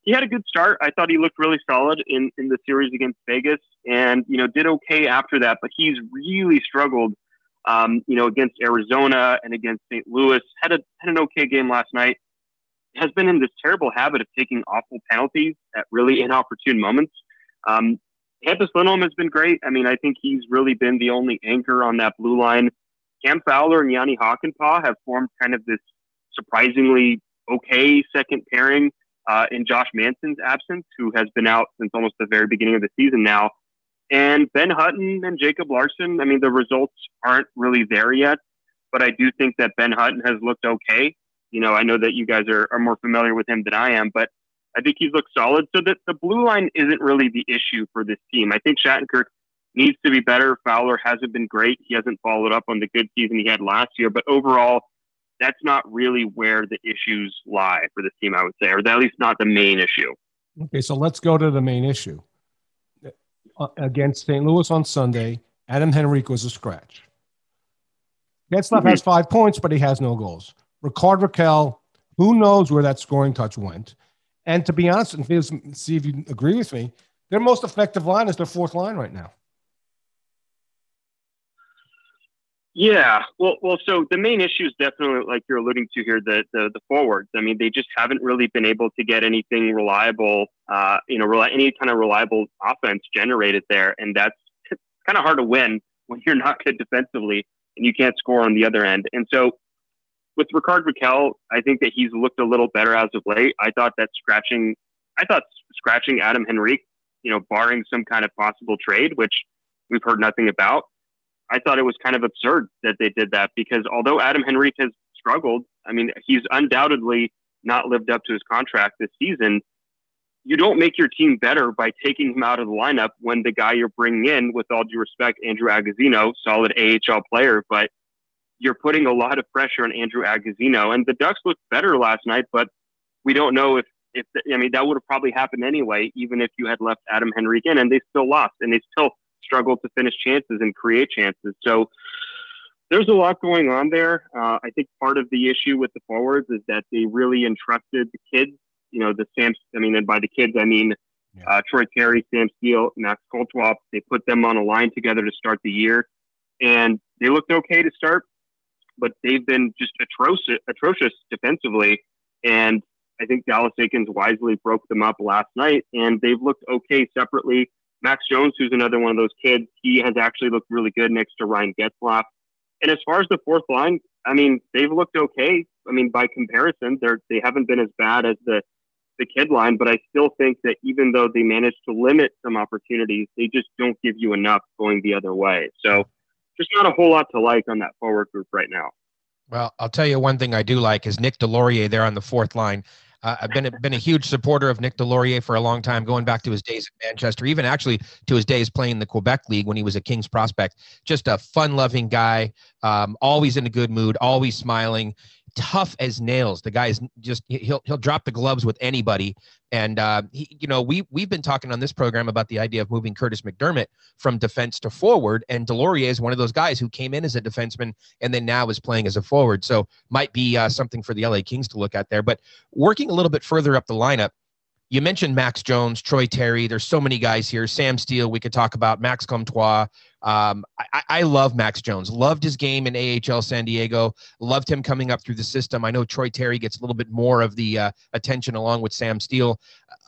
he had a good start. I thought he looked really solid in in the series against Vegas, and you know, did okay after that. But he's really struggled. Um, you know, against Arizona and against St. Louis, had a had an okay game last night has been in this terrible habit of taking awful penalties at really inopportune moments. Um, Hampus Lindholm has been great. I mean, I think he's really been the only anchor on that blue line. Cam Fowler and Jani Hakanpää have formed kind of this surprisingly okay second pairing. Uh, in Josh Manson's absence, who has been out since almost the very beginning of the season now. And Ben Hutton and Jacob Larsson, I mean, the results aren't really there yet, but I do think that Ben Hutton has looked okay. You know, I know that you guys are, are more familiar with him than I am, but I think he's looked solid. So that the blue line isn't really the issue for this team. I think Shattenkirk needs to be better. Fowler hasn't been great. He hasn't followed up on the good season he had last year, but overall, that's not really where the issues lie for this team, I would say, or at least not the main issue. Okay, so let's go to the main issue. Uh, against St. Louis on Sunday, Adam Henrique was a scratch. Getzlaf has five points, but he has no goals. Rickard Rakell, who knows where that scoring touch went? And to be honest, and see if you agree with me, their most effective line is their fourth line right now. Yeah, well, well. So the main issue is definitely, like you're alluding to here, the the, the forwards. I mean, they just haven't really been able to get anything reliable, uh, you know, any kind of reliable offense generated there, and that's kind of hard to win when you're not good defensively and you can't score on the other end. And so, with Rickard Rakell, I think that he's looked a little better as of late. I thought that scratching, I thought scratching Adam Henrique, you know, barring some kind of possible trade, which we've heard nothing about. I thought it was kind of absurd that they did that because although Adam Henrique has struggled, I mean, he's undoubtedly not lived up to his contract this season. You don't make your team better by taking him out of the lineup when the guy you're bringing in, with all due respect, Andrew Agozzino, solid AHL player, but you're putting a lot of pressure on Andrew Agozzino. And the Ducks looked better last night, but we don't know if, if I mean, that would have probably happened anyway, even if you had left Adam Henrique in, and they still lost, and they still struggled to finish chances and create chances. So there's a lot going on there. Uh, I think part of the issue with the forwards is that they really entrusted the kids. You know, the Sam. I mean, and by the kids, I mean uh, Troy Terry, Sam Steele, Max Comtois. They put them on a line together to start the year, and they looked okay to start, but they've been just atrocious, atrocious defensively. And I think Dallas Eakins wisely broke them up last night, and they've looked okay separately. Max Jones, who's another one of those kids, he has actually looked really good next to Ryan Getzlaf. And as far as the fourth line, I mean, they've looked okay. I mean, by comparison, they're they haven't been as bad as the the kid line, but I still think that even though they managed to limit some opportunities, they just don't give you enough going the other way. So just not a whole lot to like on that forward group right now. Well, I'll tell you one thing I do like is Nick Deslauriers there on the fourth line. Uh, I've been a, been a huge supporter of Nick Deslauriers for a long time, going back to his days at Manchester, even actually to his days playing the Quebec League when he was a Kings prospect. Just a fun-loving guy, um, always in a good mood, always smiling, tough as nails. The guy is just he'll he'll drop the gloves with anybody. And uh, he, you know, we we've been talking on this program about the idea of moving Kurtis MacDermid from defense to forward, and Deslauriers is one of those guys who came in as a defenseman and then now is playing as a forward. So might be uh, something for the LA Kings to look at there. But working a little bit further up the lineup. You mentioned Max Jones, Troy Terry. There's so many guys here. Sam Steele, we could talk about. Max Comtois. Um, I, I love Max Jones. Loved his game in AHL San Diego. Loved him coming up through the system. I know Troy Terry gets a little bit more of the uh, attention along with Sam Steele.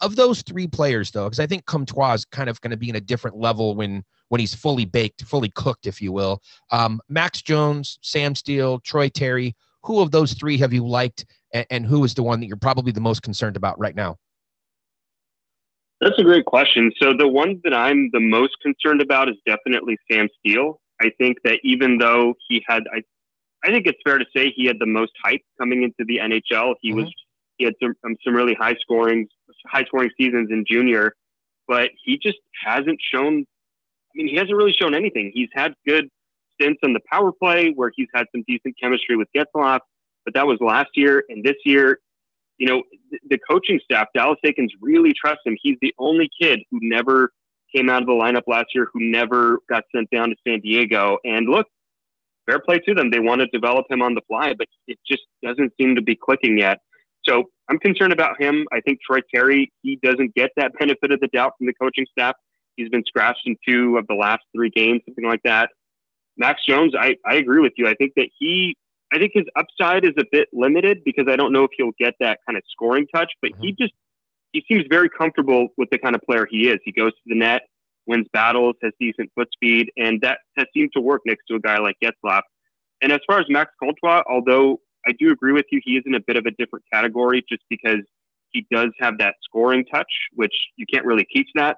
Of those three players, though, because I think Comtois is kind of going to be in a different level when when he's fully baked, fully cooked, if you will. Um, Max Jones, Sam Steele, Troy Terry. Who of those three have you liked, and, and who is the one that you're probably the most concerned about right now? That's a great question. So the one that I'm the most concerned about is definitely Sam Steele. I think that even though he had, I, I think it's fair to say he had the most hype coming into the NHL. He was, he had some um, some really high scoring, high scoring seasons in junior, but he just hasn't shown. I mean, he hasn't really shown anything. He's had good stints on the power play where he's had some decent chemistry with Getzlaf, but that was last year. And this year, you know, the coaching staff, Dallas Eakins really trusts him. He's the only kid who never came out of the lineup last year, who never got sent down to San Diego. And look, fair play to them. They want to develop him on the fly, but it just doesn't seem to be clicking yet. So I'm concerned about him. I think Troy Terry, he doesn't get that benefit of the doubt from the coaching staff. He's been scratched in two of the last three games, something like that. Max Jones, I, I agree with you. I think that he I think his upside is a bit limited because I don't know if he'll get that kind of scoring touch, but he mm-hmm. just he seems very comfortable with the kind of player he is. He goes to the net, wins battles, has decent foot speed, and that has seemed to work next to a guy like Getzlaf. And as far as Max Comtois, although I do agree with you, he is in a bit of a different category just because he does have that scoring touch, which you can't really teach that.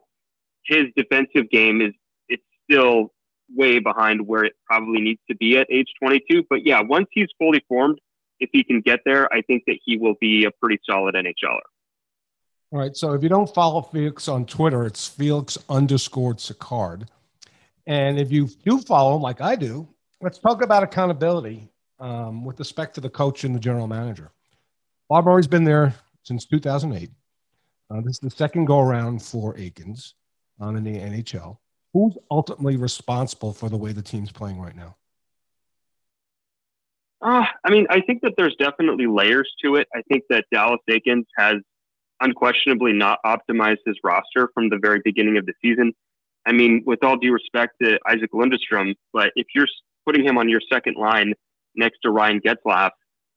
His defensive game is it's still way behind where it probably needs to be at age 22. But yeah, once he's fully formed, if he can get there, I think that he will be a pretty solid NHLer. All right. So if you don't follow Felix on Twitter, it's Felix underscore Sicard. And if you do follow him like I do, let's talk about accountability um, with respect to the coach and the general manager. Bob Murray's been there since 2008. Uh, this is the second go around for Eakins um, in the NHL. Who's ultimately responsible for the way the team's playing right now? Uh, I mean, I think that there's definitely layers to it. I think that Dallas Eakins has unquestionably not optimized his roster from the very beginning of the season. I mean, with all due respect to Isac Lundeström, but if you're putting him on your second line next to Ryan Getzlaf,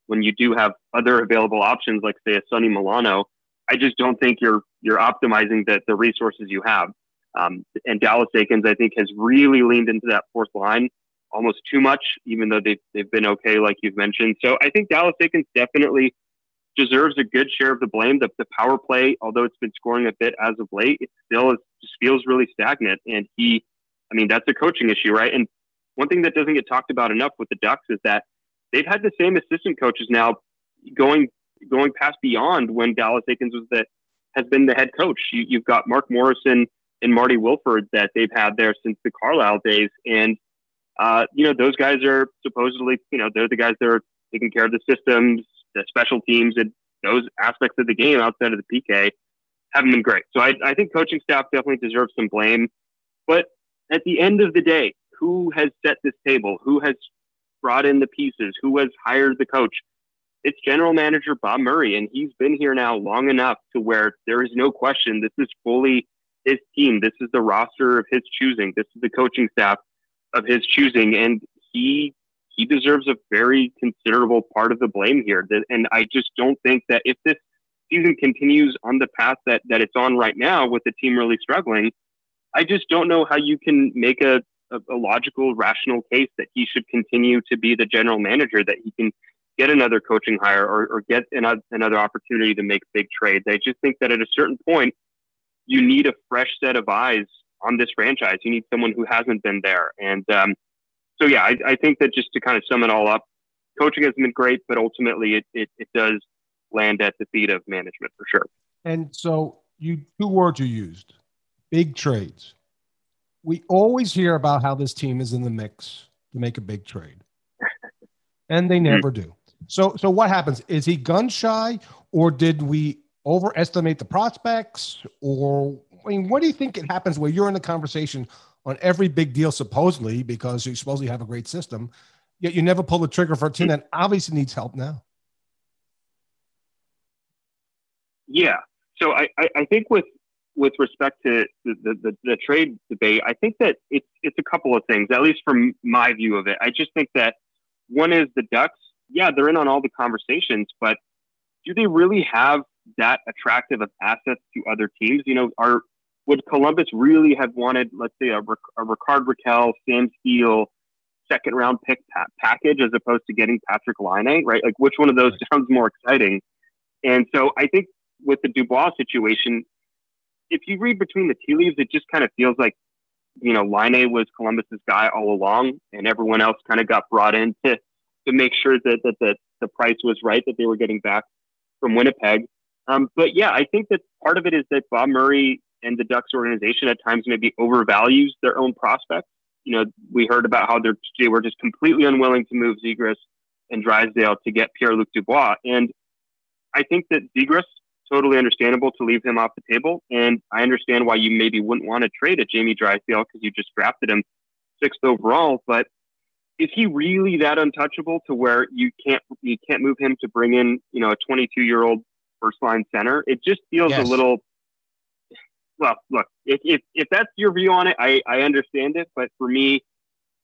when you do have other available options like say a Sonny Milano, I just don't think you're you're optimizing the the resources you have. Um, and Dallas Eakins, I think, has really leaned into that fourth line almost too much, even though they've they've been okay, like you've mentioned. So I think Dallas Eakins definitely deserves a good share of the blame. The, the power play, although it's been scoring a bit as of late, it still is, just feels really stagnant. And he, I mean, that's a coaching issue, right? And one thing that doesn't get talked about enough with the Ducks is that they've had the same assistant coaches now going going past beyond when Dallas Eakins was the has been the head coach. You, you've got Mark Morrison and Marty Wilford that they've had there since the Carlyle days, and uh, you know those guys are supposedly you know they're the guys that are taking care of the systems, the special teams, and those aspects of the game outside of the PK haven't been great. So I, I think coaching staff definitely deserves some blame, but at the end of the day, who has set this table? Who has brought in the pieces? Who has hired the coach? It's general manager Bob Murray, and he's been here now long enough to where there is no question this is fully his team. This is the roster of his choosing. This is the coaching staff of his choosing, and he he deserves a very considerable part of the blame here. And I just don't think that if this season continues on the path that that it's on right now, with the team really struggling, I just don't know how you can make a a, logical, rational case that he should continue to be the general manager, that he can get another coaching hire or, or get another, another opportunity to make big trades. I just think that at a certain point, you need a fresh set of eyes on this franchise. You need someone who hasn't been there. And um, so, yeah, I, I think that just to kind of sum it all up, coaching has been great, but ultimately it, it, it does land at the feet of management for sure. And so you two words you used, big trades. We always hear about how this team is in the mix to make a big trade. And they never do. So so what happens? Is he gun shy or did we overestimate the prospects or I mean what do you think it happens where you're in the conversation on every big deal supposedly because you supposedly have a great system yet you never pull the trigger for a team that obviously needs help now. Yeah. So I, I, think with with respect to the, the, the trade debate, I think that it's it's a couple of things, at least from my view of it. I just think that one is the Ducks, yeah, they're in on all the conversations, but do they really have that attractive of assets to other teams? You know, are would Columbus really have wanted, let's say, a, a Rickard Rakell, Sam Steele, second round pick pa- package as opposed to getting Patrik Laine, right? Like, which one of those sounds more exciting? And so I think with the Dubois situation, if you read between the tea leaves, it just kind of feels like, you know, Laine was Columbus's guy all along, and everyone else kind of got brought in to, to make sure that, that the, the price was right that they were getting back from Winnipeg. Um, but yeah, I think that part of it is that Bob Murray and the Ducks organization at times maybe overvalues their own prospects. You know, we heard about how they were just completely unwilling to move Zegras and Drysdale to get Pierre Luc Dubois. And I think that Zegras, totally understandable to leave him off the table. And I understand why you maybe wouldn't want to trade a Jamie Drysdale because you just drafted him sixth overall. But is he really that untouchable to where you can't you can't move him to bring in you know a 22 year old first line center? It just feels Yes. a little. Well, look, if, if if that's your view on it, I I understand it. But for me,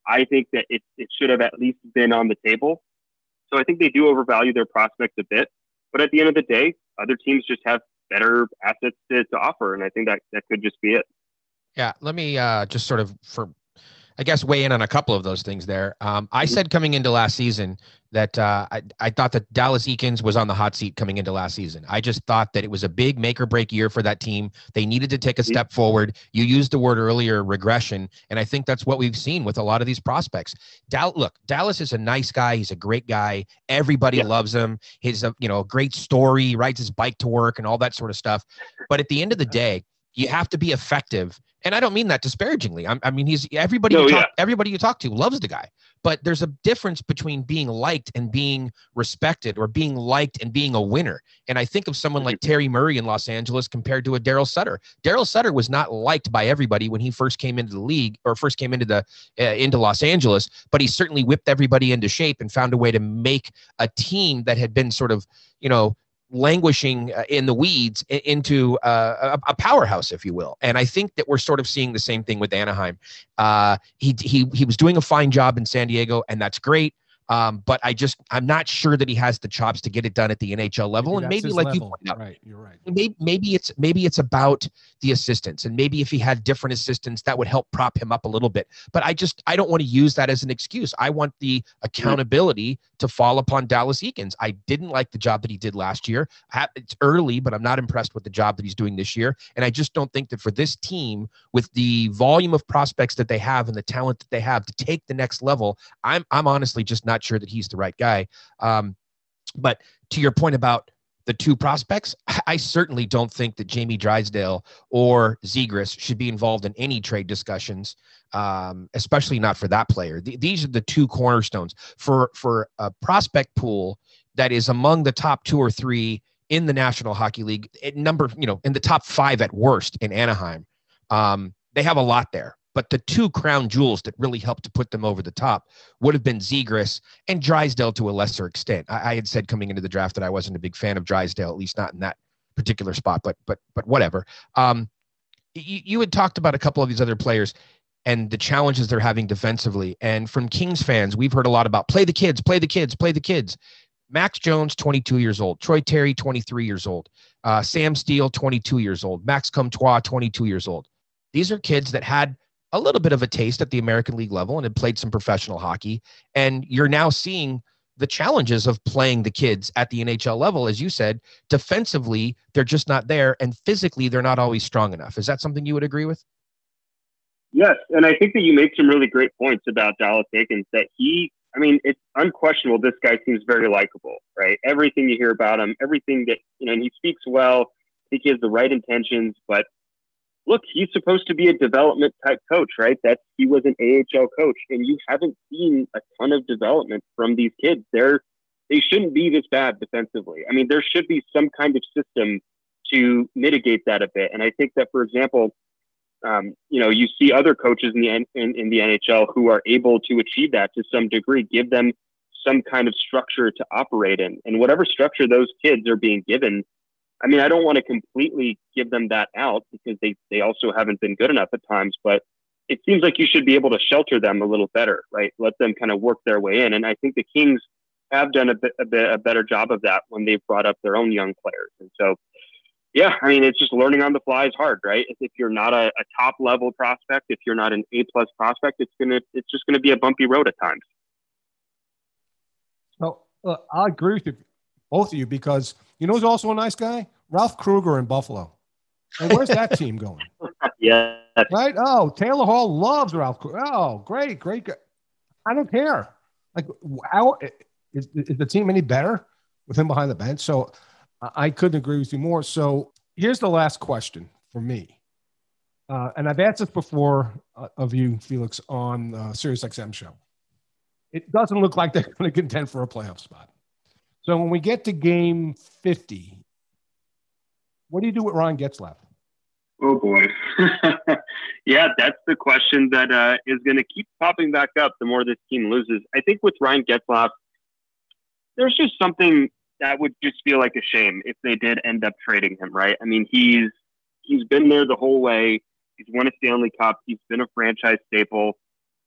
I think that it it should have at least been on the table. So I think they do overvalue their prospects a bit. But at the end of the day, other teams just have better assets to, to offer, and I think that that could just be it. Yeah, let me uh, just sort of for I guess weigh in on a couple of those things there. Um, I Mhm. said coming into last season that uh, I, I thought that Dallas Eakins was on the hot seat coming into last season. I just thought that it was a big make or break year for that team. They needed to take a Mhm. step forward. You used the word earlier, regression, and I think that's what we've seen with a lot of these prospects. Dal- look, Dallas is a nice guy. He's a great guy. Everybody Yeah. loves him. He's a you know great story. He rides his bike to work and all that sort of stuff. But at the end of the day, you have to be effective. And I don't mean that disparagingly. I'm, I mean, he's everybody. No, you yeah. talk, everybody you talk to loves the guy. But there's a difference between being liked and being respected, or being liked and being a winner. And I think of someone like Terry Murray in Los Angeles compared to a Daryl Sutter. Daryl Sutter was not liked by everybody when he first came into the league or first came into the uh, into Los Angeles, but he certainly whipped everybody into shape and found a way to make a team that had been sort of you know languishing uh, in the weeds into uh, a, a powerhouse, if you will. And I think that we're sort of seeing the same thing with Anaheim. Uh, he he he was doing a fine job in San Diego, and that's great. Um, but I just I'm not sure that he has the chops to get it done at the NHL level. and maybe like you level. pointed out, right, you're right. maybe maybe it's maybe it's about the assistants and maybe if he had different assistants that would help prop him up a little bit but i just i don't want to use that as an excuse i want the accountability to fall upon dallas eakins i didn't like the job that he did last year it's early but i'm not impressed with the job that he's doing this year and i just don't think that for this team with the volume of prospects that they have and the talent that they have to take the next level i'm i'm honestly just not sure that he's the right guy um, but to your point about the two prospects, I- certainly don't think that Jamie Drysdale or Zegras should be involved in any trade discussions, um, especially not for that player. Th- these are the two cornerstones for for a prospect pool that is among the top two or three in the National Hockey League. At number, you know, in the top five at worst in Anaheim. Um, they have a lot there. But the two crown jewels that really helped to put them over the top would have been Zegras and Drysdale to a lesser extent. I, I had said coming into the draft that I wasn't a big fan of Drysdale, at least not in that particular spot. But but but whatever. Um, you, you had talked about a couple of these other players and the challenges they're having defensively. And from Kings fans, we've heard a lot about play the kids, play the kids, play the kids. Max Jones, 22 years old. Troy Terry, 23 years old. Uh, Sam Steele, 22 years old. Max Comtois, 22 years old. These are kids that had a little bit of a taste at the American League level and had played some professional hockey. And you're now seeing the challenges of playing the kids at the NHL level. As you said, defensively, they're just not there. And physically, they're not always strong enough. Is that something you would agree with? Yes, and I think that you make some really great points about Dallas Eakins. That he, I mean, it's unquestionable. This guy seems very likable, right? Everything you hear about him, everything that you know, and he speaks well. I think he has the right intentions, but look, he's supposed to be a development type coach, right? That he was an AHL coach, and you haven't seen a ton of development from these kids. They're they shouldn't be this bad defensively. I mean, there should be some kind of system to mitigate that a bit. And I think that, for example, um, you know, you see other coaches in the in, in the NHL who are able to achieve that to some degree, give them some kind of structure to operate in, and whatever structure those kids are being given. I mean, I don't want to completely give them that out because they they also haven't been good enough at times, but it seems like you should be able to shelter them a little better, right? Let them kind of work their way in, and I think the Kings have done a bit, a bit a better job of that when they've brought up their own young players, and so yeah, I mean, it's just learning on the fly is hard, right? If, you're not a, a top level prospect, if you're not an A plus prospect, it's gonna it's just gonna be a bumpy road at times. So uh, I agree with you, both of you, because you know who's also a nice guy? Ralph Krueger in Buffalo. And where's that team going? yeah, Right? Oh, Taylor Hall loves Ralph Krueger. Oh, great, great. I don't care. Like, how is, is the team any better with him behind the bench? So I I couldn't agree with you more. So here's the last question for me. Uh, and I've asked this before uh, of you, Felix, on uh, Sirius XM show. It doesn't look like they're going to contend for a playoff spot. So when we get to game 50, what do you do with Ryan Getzlaf? Oh boy. yeah, that's the question that uh, is going to keep popping back up the more this team loses. I think with Ryan Getzlaf, there's just something that would just feel like a shame if they did end up trading him, right? I mean, he's he's been there the whole way. He's won a Stanley Cup. He's been a franchise staple.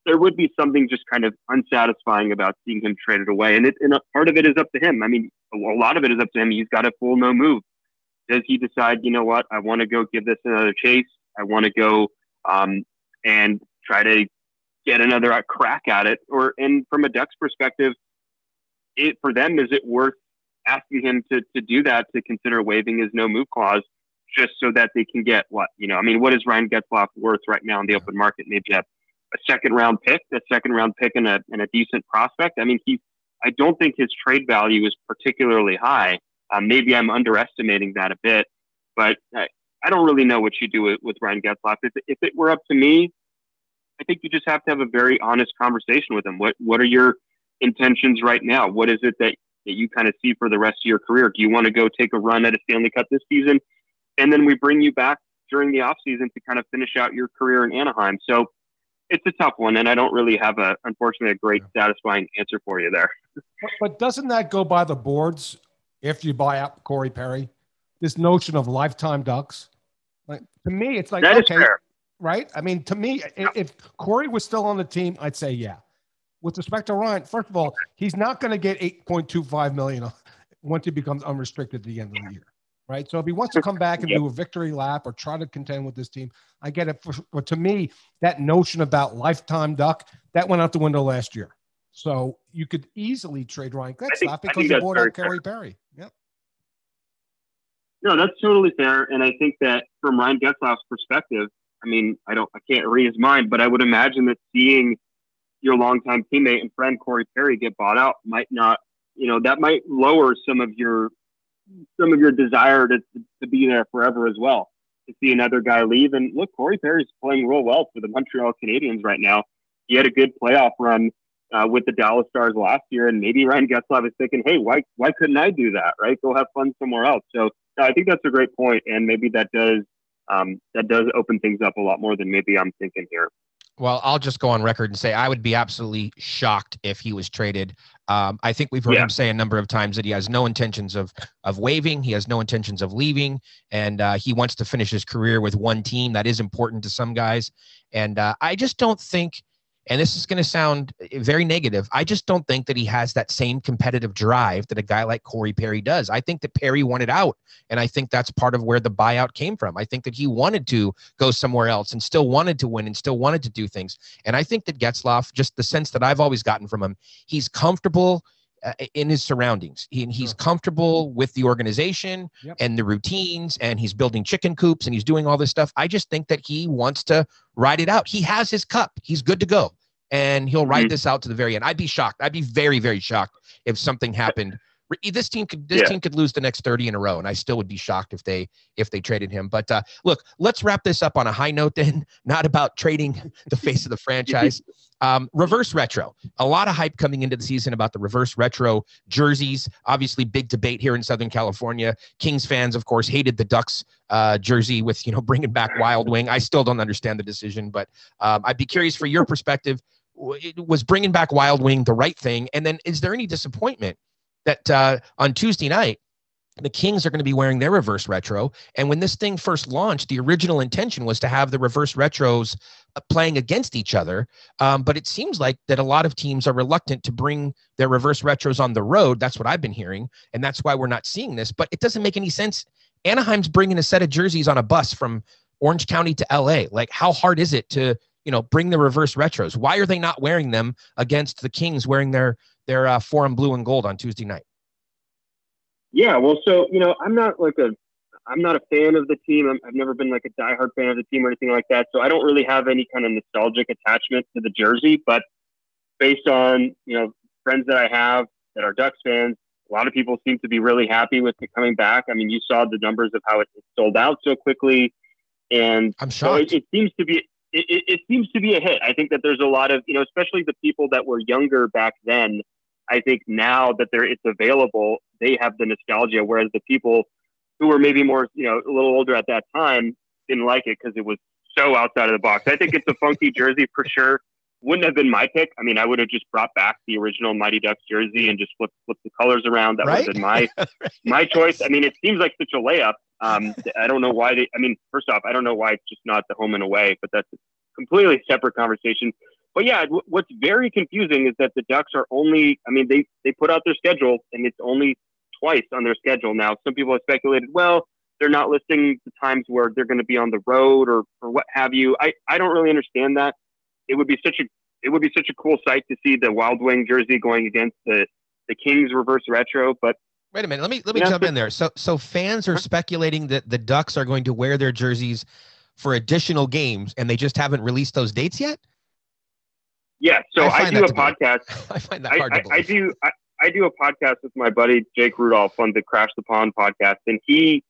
There would be something just kind of unsatisfying about seeing him traded away, and it and a part of it is up to him. I mean, a lot of it is up to him. He's got a full no move does he decide, you know what, I want to go give this another chase? I want to go um, and try to get another uh, crack at it. Or and from a Ducks perspective, it for them is it worth asking him to to do that to consider waiving his no move clause just so that they can get what you know? I mean, what is Ryan Getzlaf worth right now in the open market? Maybe a, a second round pick, a second round pick, and a and a decent prospect. I mean, he. I don't think his trade value is particularly high. Um, maybe I'm underestimating that a bit, but I, I don't really know what you do with, with Ryan Getzlaf. If, if it were up to me, I think you just have to have a very honest conversation with him. What What are your intentions right now? What is it that, that you kind of see for the rest of your career? Do you want to go take a run at a Stanley Cup this season? And then we bring you back during the offseason to kind of finish out your career in Anaheim. So it's a tough one, and I don't really have a, unfortunately, a great satisfying answer for you there. But, but doesn't that go by the boards if you buy up Corey Perry? This notion of lifetime ducks. Like to me, it's like That is okay, fair. right? I mean, to me, if, if Corey was still on the team, I'd say yeah. With respect to Ryan, first of all, he's not going to get 8.25 million once he becomes unrestricted at the end of the year, right? So if he wants to come back and Yep. do a victory lap or try to contend with this team, I get it. For, but to me, that notion about lifetime duck that went out the window last year. So you could easily trade Ryan Getzlaf because you bought out Corey Perry. Yep. No, that's totally fair, and I think that from Ryan Getzlaf's perspective, I mean, I don't, I can't read his mind, but I would imagine that seeing your longtime teammate and friend Corey Perry get bought out might not, you know, that might lower some of your some of your desire to to be there forever as well. To see another guy leave, and look, Corey Perry's playing real well for the Montreal Canadiens right now. He had a good playoff run uh, with the Dallas Stars last year, and maybe Ryan Getzlaf is thinking, "Hey, why why couldn't I do that? Right? Go have fun somewhere else." So no, I think that's a great point, and maybe that does um, that does open things up a lot more than maybe I'm thinking here. Well, I'll just go on record and say I would be absolutely shocked if he was traded. Um, I think we've heard Yeah. him say a number of times that he has no intentions of of waiving. He has no intentions of leaving, and uh, he wants to finish his career with one team. That is important to some guys, and uh, I just don't think. And this is going to sound eh, very negative. I just don't think that he has that same competitive drive that a guy like Corey Perry does. I think that Perry wanted out, and I think that's part of where the buyout came from. I think that he wanted to go somewhere else and still wanted to win and still wanted to do things. And I think that Getzlaf, just the sense that I've always gotten from him, he's comfortable in his surroundings. He, he's Sure. comfortable with the organization Yep. and the routines, and he's building chicken coops and he's doing all this stuff. I just think that he wants to ride it out. He has his cup. He's good to go, and he'll ride Mhm. this out to the very end. I'd be shocked. I'd be very, very shocked if something happened. This team could this Yeah. team could lose the next 30 in a row, and I still would be shocked if they if they traded him. But uh, look, let's wrap this up on a high note then, not about trading the face of the franchise. Um, reverse retro. A lot of hype coming into the season about the reverse retro jerseys. Obviously, big debate here in Southern California. Kings fans, of course, hated the Ducks uh, jersey with you know bringing back Wild Wing. I still don't understand the decision, but um, I'd be curious for your perspective. It- Was bringing back Wild Wing the right thing? And then, is there any disappointment that uh, on Tuesday night? the Kings are going to be wearing their reverse retro. And when this thing first launched, the original intention was to have the reverse retros uh, playing against each other. Um, but it seems like that a lot of teams are reluctant to bring their reverse retros on the road. That's what I've been hearing. And that's why we're not seeing this. But it doesn't make any sense. Anaheim's bringing a set of jerseys on a bus from Orange County to LA. Like, how hard is it to, you know, bring the reverse retros? Why are they not wearing them against the Kings wearing their, their uh, forum blue and gold on Tuesday night? Yeah, well, so you know, I'm not like a, I'm not a fan of the team. I'm, I've never been like a diehard fan of the team or anything like that. So I don't really have any kind of nostalgic attachment to the jersey. But based on you know friends that I have that are Ducks fans, a lot of people seem to be really happy with it coming back. I mean, you saw the numbers of how it sold out so quickly, and I'm so it, it seems to be. It, it, it seems to be a hit. I think that there's a lot of, you know, especially the people that were younger back then. I think now that there it's available, they have the nostalgia, whereas the people who were maybe more, you know, a little older at that time didn't like it because it was so outside of the box. I think it's a funky jersey for sure. Wouldn't have been my pick. I mean, I would have just brought back the original Mighty Ducks jersey and just flipped flip the colors around. That would have been my my choice. I mean, it seems like such a layup. Um, I don't know why they. I mean, first off, I don't know why it's just not the home and away, but that's a completely separate conversation. But yeah, what's very confusing is that the Ducks are only. I mean, they they put out their schedule and it's only twice on their schedule now. Some people have speculated, well, they're not listing the times where they're going to be on the road or or what have you. I I don't really understand that. It would be such a it would be such a cool sight to see the Wild Wing jersey going against the the Kings reverse retro. But Wait a minute. Let me let me jump but- in there. So so fans are speculating that the Ducks are going to wear their jerseys for additional games, and they just haven't released those dates yet. Yeah, so I I, do a podcast. I find that I, hard to I, I do I, I do a podcast with my buddy Jake Rudolph on the Crash the Pond podcast, and he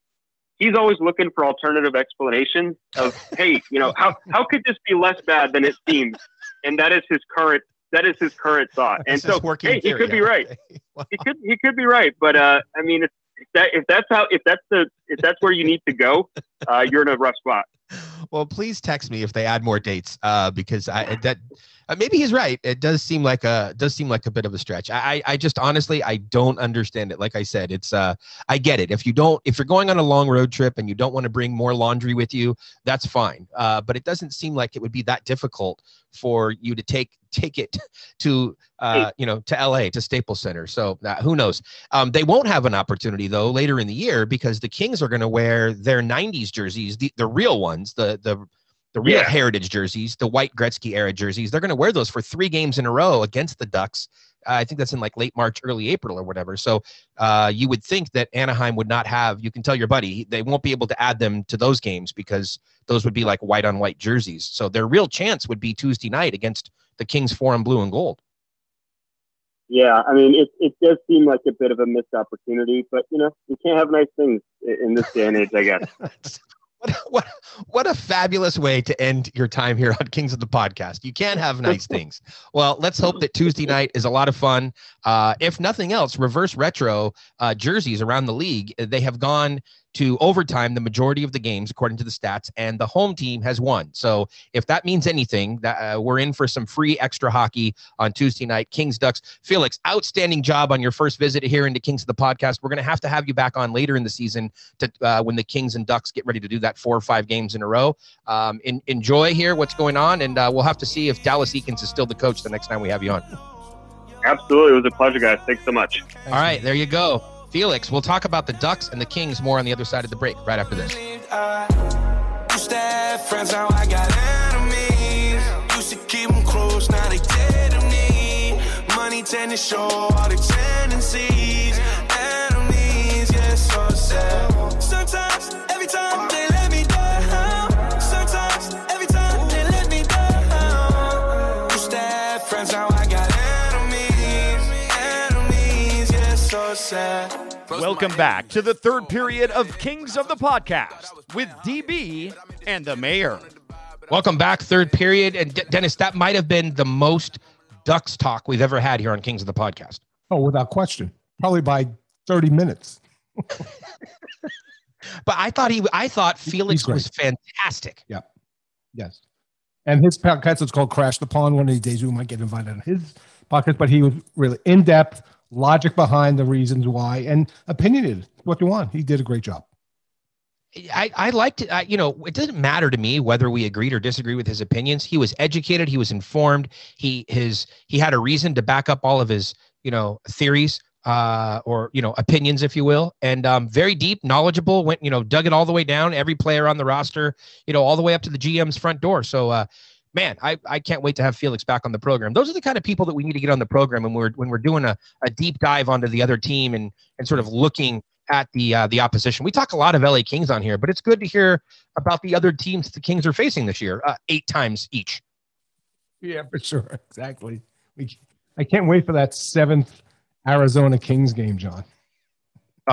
he's always looking for alternative explanations of hey, you know how how could this be less bad than it seems? And that is his current that is his current thought. And This so working hey, he could be right. Wow. He could he could be right, but uh, I mean, if that if that's how if that's the if that's where you need to go, uh, you're in a rough spot. Well, please text me if they add more dates, uh, because I that uh, maybe he's right. It does seem like a does seem like a bit of a stretch. I I I just honestly I don't understand it. Like I said, it's uh I get it. If you don't if you're going on a long road trip and you don't want to bring more laundry with you, that's fine. Uh, but it doesn't seem like it would be that difficult for you to take take it to uh you know to LA to Staples Center. So uh, who knows? Um, they won't have an opportunity though later in the year because the Kings are going to wear their '90s jerseys, the, the real ones, the the the real Yeah. heritage jerseys, the white Gretzky era jerseys. They're going to wear those for three games in a row against the Ducks. Uh, I think that's in like late March, early April, or whatever. So uh, you would think that Anaheim would not have. You can tell your buddy they won't be able to add them to those games because those would be like white on white jerseys. So their real chance would be Tuesday night against the Kings forum blue and gold. Yeah, I mean, it it does seem like a bit of a missed opportunity, but you know, you can't have nice things in this day and age, I guess. What, what, what a fabulous way to end your time here on Kings of the Podcast. You can't have nice things. Well, let's hope that Tuesday night is a lot of fun. Uh, if nothing else, reverse retro uh, jerseys around the league, they have gone to overtime the majority of the games, according to the stats, and the home team has won. So if that means anything, that uh, we're in for some free extra hockey on Tuesday night. Kings Ducks. Felix, outstanding job on your first visit here into Kings of the Podcast. We're going to have to have you back on later in the season to uh, when the Kings and Ducks get ready to do that four or five games in a row. Um, in, enjoy here what's going on, and uh, we'll have to see if Dallas Eakins is still the coach the next time we have you on. Absolutely, it was a pleasure, guys. Thanks so much. All right, there you go. Felix, we'll talk about the Ducks and the Kings more on the other side of the break, right after this. Tend to show all the tendencies. Enemies, sad. Welcome back to the third period of Kings of the Podcast with DB and the Mayor. Welcome back, third period. And D- Dennis, that might have been the most Ducks talk we've ever had here on Kings of the Podcast. Oh, without question. Probably by 30 minutes. But I thought he, I thought Felix was fantastic. Yeah. Yes. And his podcast is called Crash the Pond. One of these days we might get invited on his podcast, but he was really in depth, logic behind the reasons why, and opinionated. What you want. He did a great job. I, I liked it. I, you know, it doesn't matter to me whether we agreed or disagreed with his opinions. He was educated. He was informed. He his he had a reason to back up all of his you know theories uh, or you know opinions, if you will, and um, very deep, knowledgeable. Went you know dug it all the way down. Every player on the roster, you know, all the way up to the GM's front door. So. Uh, Man, I, I can't wait to have Felix back on the program. Those are the kind of people that we need to get on the program when we're when we're doing a, a deep dive onto the other team and and sort of looking at the uh, the opposition. We talk a lot of LA Kings on here, but it's good to hear about the other teams the Kings are facing this year, uh, eight times each. Yeah, for sure. Exactly. We, I can't wait for that seventh Arizona Kings game, John.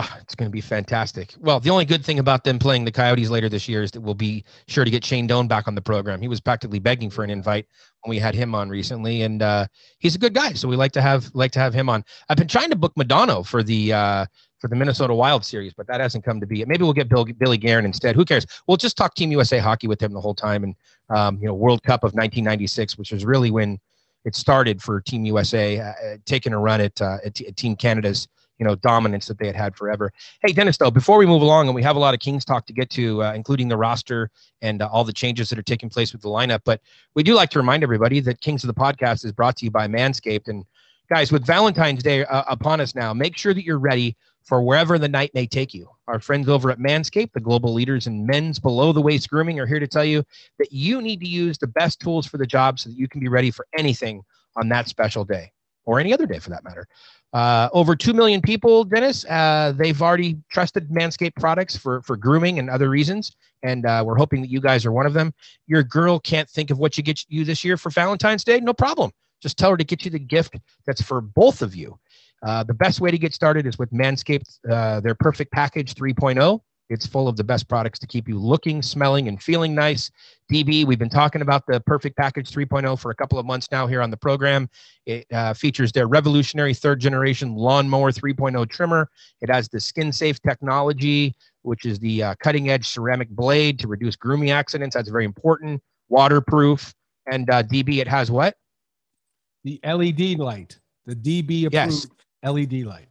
Oh, it's going to be fantastic. Well, the only good thing about them playing the Coyotes later this year is that we'll be sure to get Shane Doan back on the program. He was practically begging for an invite when we had him on recently, and uh, he's a good guy, so we like to have like to have him on. I've been trying to book Modano for the uh, for the Minnesota Wild series, but that hasn't come to be. Maybe we'll get Bill, Billy Guerin instead. Who cares? We'll just talk Team USA hockey with him the whole time, and um, you know World Cup of 1996, which was really when it started for Team USA, uh, uh, taking a run at, uh, at, at Team Canada's you know dominance that they had had forever. Hey Dennis, though, before we move along, and we have a lot of Kings talk to get to, uh, including the roster and uh, all the changes that are taking place with the lineup, but we do like to remind everybody that Kings of the Podcast is brought to you by Manscaped. And guys, with Valentine's Day uh, upon us now, make sure that you're ready for wherever the night may take you. Our friends over at Manscaped, the global leaders in men's below the waist grooming, are here to tell you that you need to use the best tools for the job so that you can be ready for anything on that special day or any other day for that matter. Uh, over 2 million people, Dennis, uh, they've already trusted Manscaped products for, for grooming and other reasons. And uh, we're hoping that you guys are one of them. Your girl can't think of what you get you this year for Valentine's Day? No problem. Just tell her to get you the gift that's for both of you. Uh, the best way to get started is with Manscaped, uh, their Perfect Package 3.0. It's full of the best products to keep you looking, smelling, and feeling nice. DB, we've been talking about the Perfect Package 3.0 for a couple of months now here on the program. It uh, features their revolutionary third generation lawnmower 3.0 trimmer. It has the skin safe technology, which is the uh, cutting edge ceramic blade to reduce grooming accidents. That's very important. Waterproof. And uh, DB, it has what? The LED light, the DB approved Yes. LED light.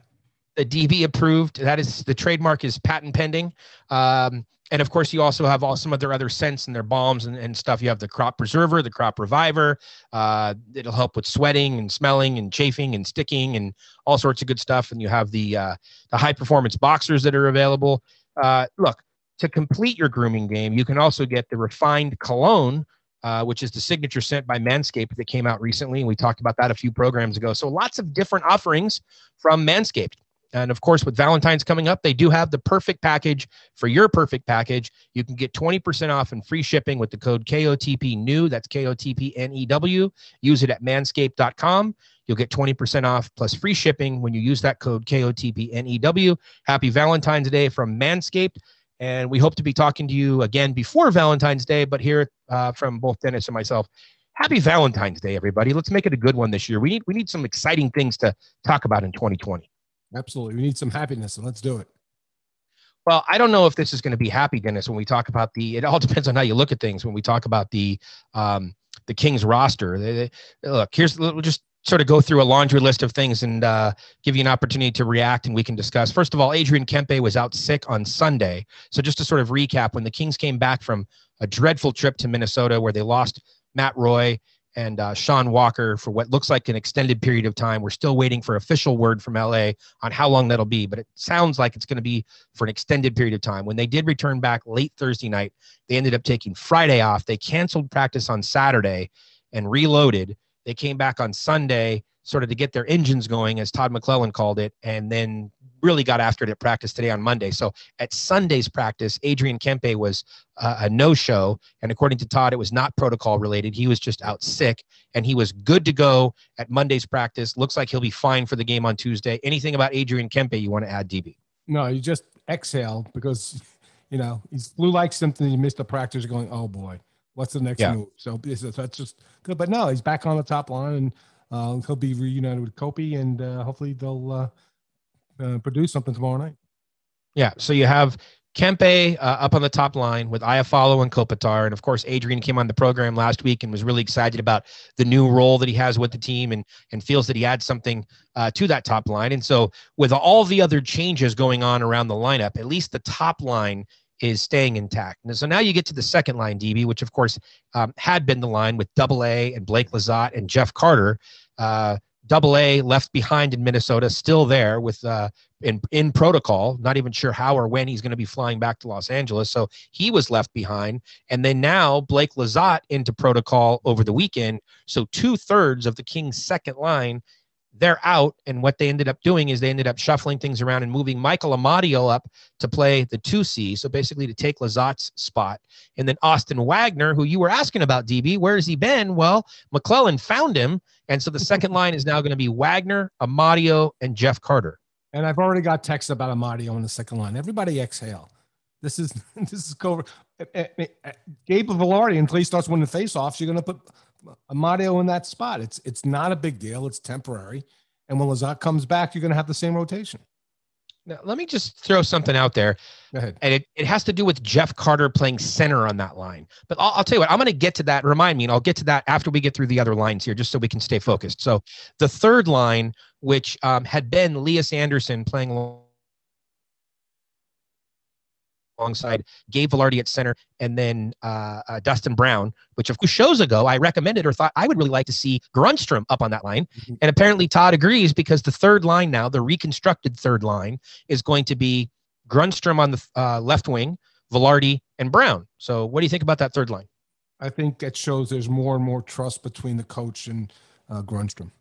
The DB approved. That is the trademark is patent pending. Um, and of course, you also have all some of their other scents and their balms and, and stuff. You have the crop preserver, the crop reviver. Uh, it'll help with sweating and smelling and chafing and sticking and all sorts of good stuff. And you have the uh, the high performance boxers that are available. Uh, look, to complete your grooming game, you can also get the refined cologne, uh, which is the signature scent by Manscaped that came out recently. And we talked about that a few programs ago. So lots of different offerings from Manscaped. And of course, with Valentine's coming up, they do have the perfect package for your perfect package. You can get 20% off and free shipping with the code KOTP new. That's K O T P N E W. Use it at manscaped.com. You'll get 20% off plus free shipping when you use that code KOTP N E W. Happy Valentine's Day from Manscaped. And we hope to be talking to you again before Valentine's Day, but here uh, from both Dennis and myself. Happy Valentine's Day, everybody. Let's make it a good one this year. We need we need some exciting things to talk about in 2020. Absolutely. We need some happiness, and let's do it. Well, I don't know if this is going to be happy, Dennis. When we talk about the, it all depends on how you look at things. When we talk about the, um, the Kings roster, they, they- look, here's we'll just sort of go through a laundry list of things and uh, give you an opportunity to react and we can discuss. First of all, Adrian Kempe was out sick on Sunday. So just to sort of recap, when the Kings came back from a dreadful trip to Minnesota where they lost Matt Roy and uh, Sean Walker for what looks like an extended period of time, we're still waiting for official word from LA on how long that'll be, but it sounds like it's going to be for an extended period of time. When they did return back late Thursday night, they ended up taking Friday off. They canceled practice on Saturday and reloaded. They came back on Sunday, sort of to get their engines going, as Todd McLellan called it, and then really got after it at practice today on Monday. So at Sunday's practice, Adrian Kempe was uh, a no show. And according to Todd, it was not protocol related. He was just out sick and he was good to go at Monday's practice. Looks like he'll be fine for the game on Tuesday. Anything about Adrian Kempe you want to add, DB? No, you just exhale because you know he's flu-like symptoms. You missed the practice. Going, oh boy, what's the next Yeah. move? So this is- that's just good. But no, he's back on the top line, and uh, he'll be reunited with Kopi, and uh, hopefully they'll uh, produce something tomorrow night. Yeah. So you have Kempe uh, up on the top line with Iafallo and Kopitar. And of course, Adrian came on the program last week and was really excited about the new role that he has with the team and, and feels that he adds something uh, to that top line. And so, with all the other changes going on around the lineup, at least the top line is staying intact. And so now you get to the second line, DB, which of course um, had been the line with Double A and Blake Lizotte and Jeff Carter. Uh, Double A left behind in Minnesota, still there with uh, in in protocol. Not even sure how or when he's going to be flying back to Los Angeles. So he was left behind, and then now Blake Lizotte into protocol over the weekend. So two thirds of the Kings' second line they're out. And what they ended up doing is they ended up shuffling things around and moving Michael Amadio up to play the 2C. So basically to take Lizotte's spot. And then Austin Wagner, who you were asking about, DB, where has he been? Well, McLellan found him. And so the second line is now going to be Wagner, Amadio, and Jeff Carter. And I've already got texts about Amadio on the second line. Everybody exhale. This is this is cover. eh, eh, eh, Gabe Vilardi until he starts winning face-offs, you're going to put Amadio in that spot. It's it's not a big deal. It's temporary. And when Lizotte comes back, you're going to have the same rotation. Now, let me just throw something out there. Go ahead. and it, it has to do with Jeff Carter playing center on that line. But I'll, I'll tell you what, I'm going to get to that. Remind me, and I'll get to that after we get through the other lines here, just so we can stay focused. So the third line, which um, had been Lias Andersson playing along alongside Gabe Vilardi at center, and then uh, uh, Dustin Brown, which of course shows ago I recommended or thought I would really like to see Grundstrom up on that line. Mhm. And apparently Todd agrees because the third line now, the reconstructed third line, is going to be Grundstrom on the uh, left wing, Vilardi, and Brown. So what do you think about that third line? I think it shows there's more and more trust between the coach and uh, Grundstrom.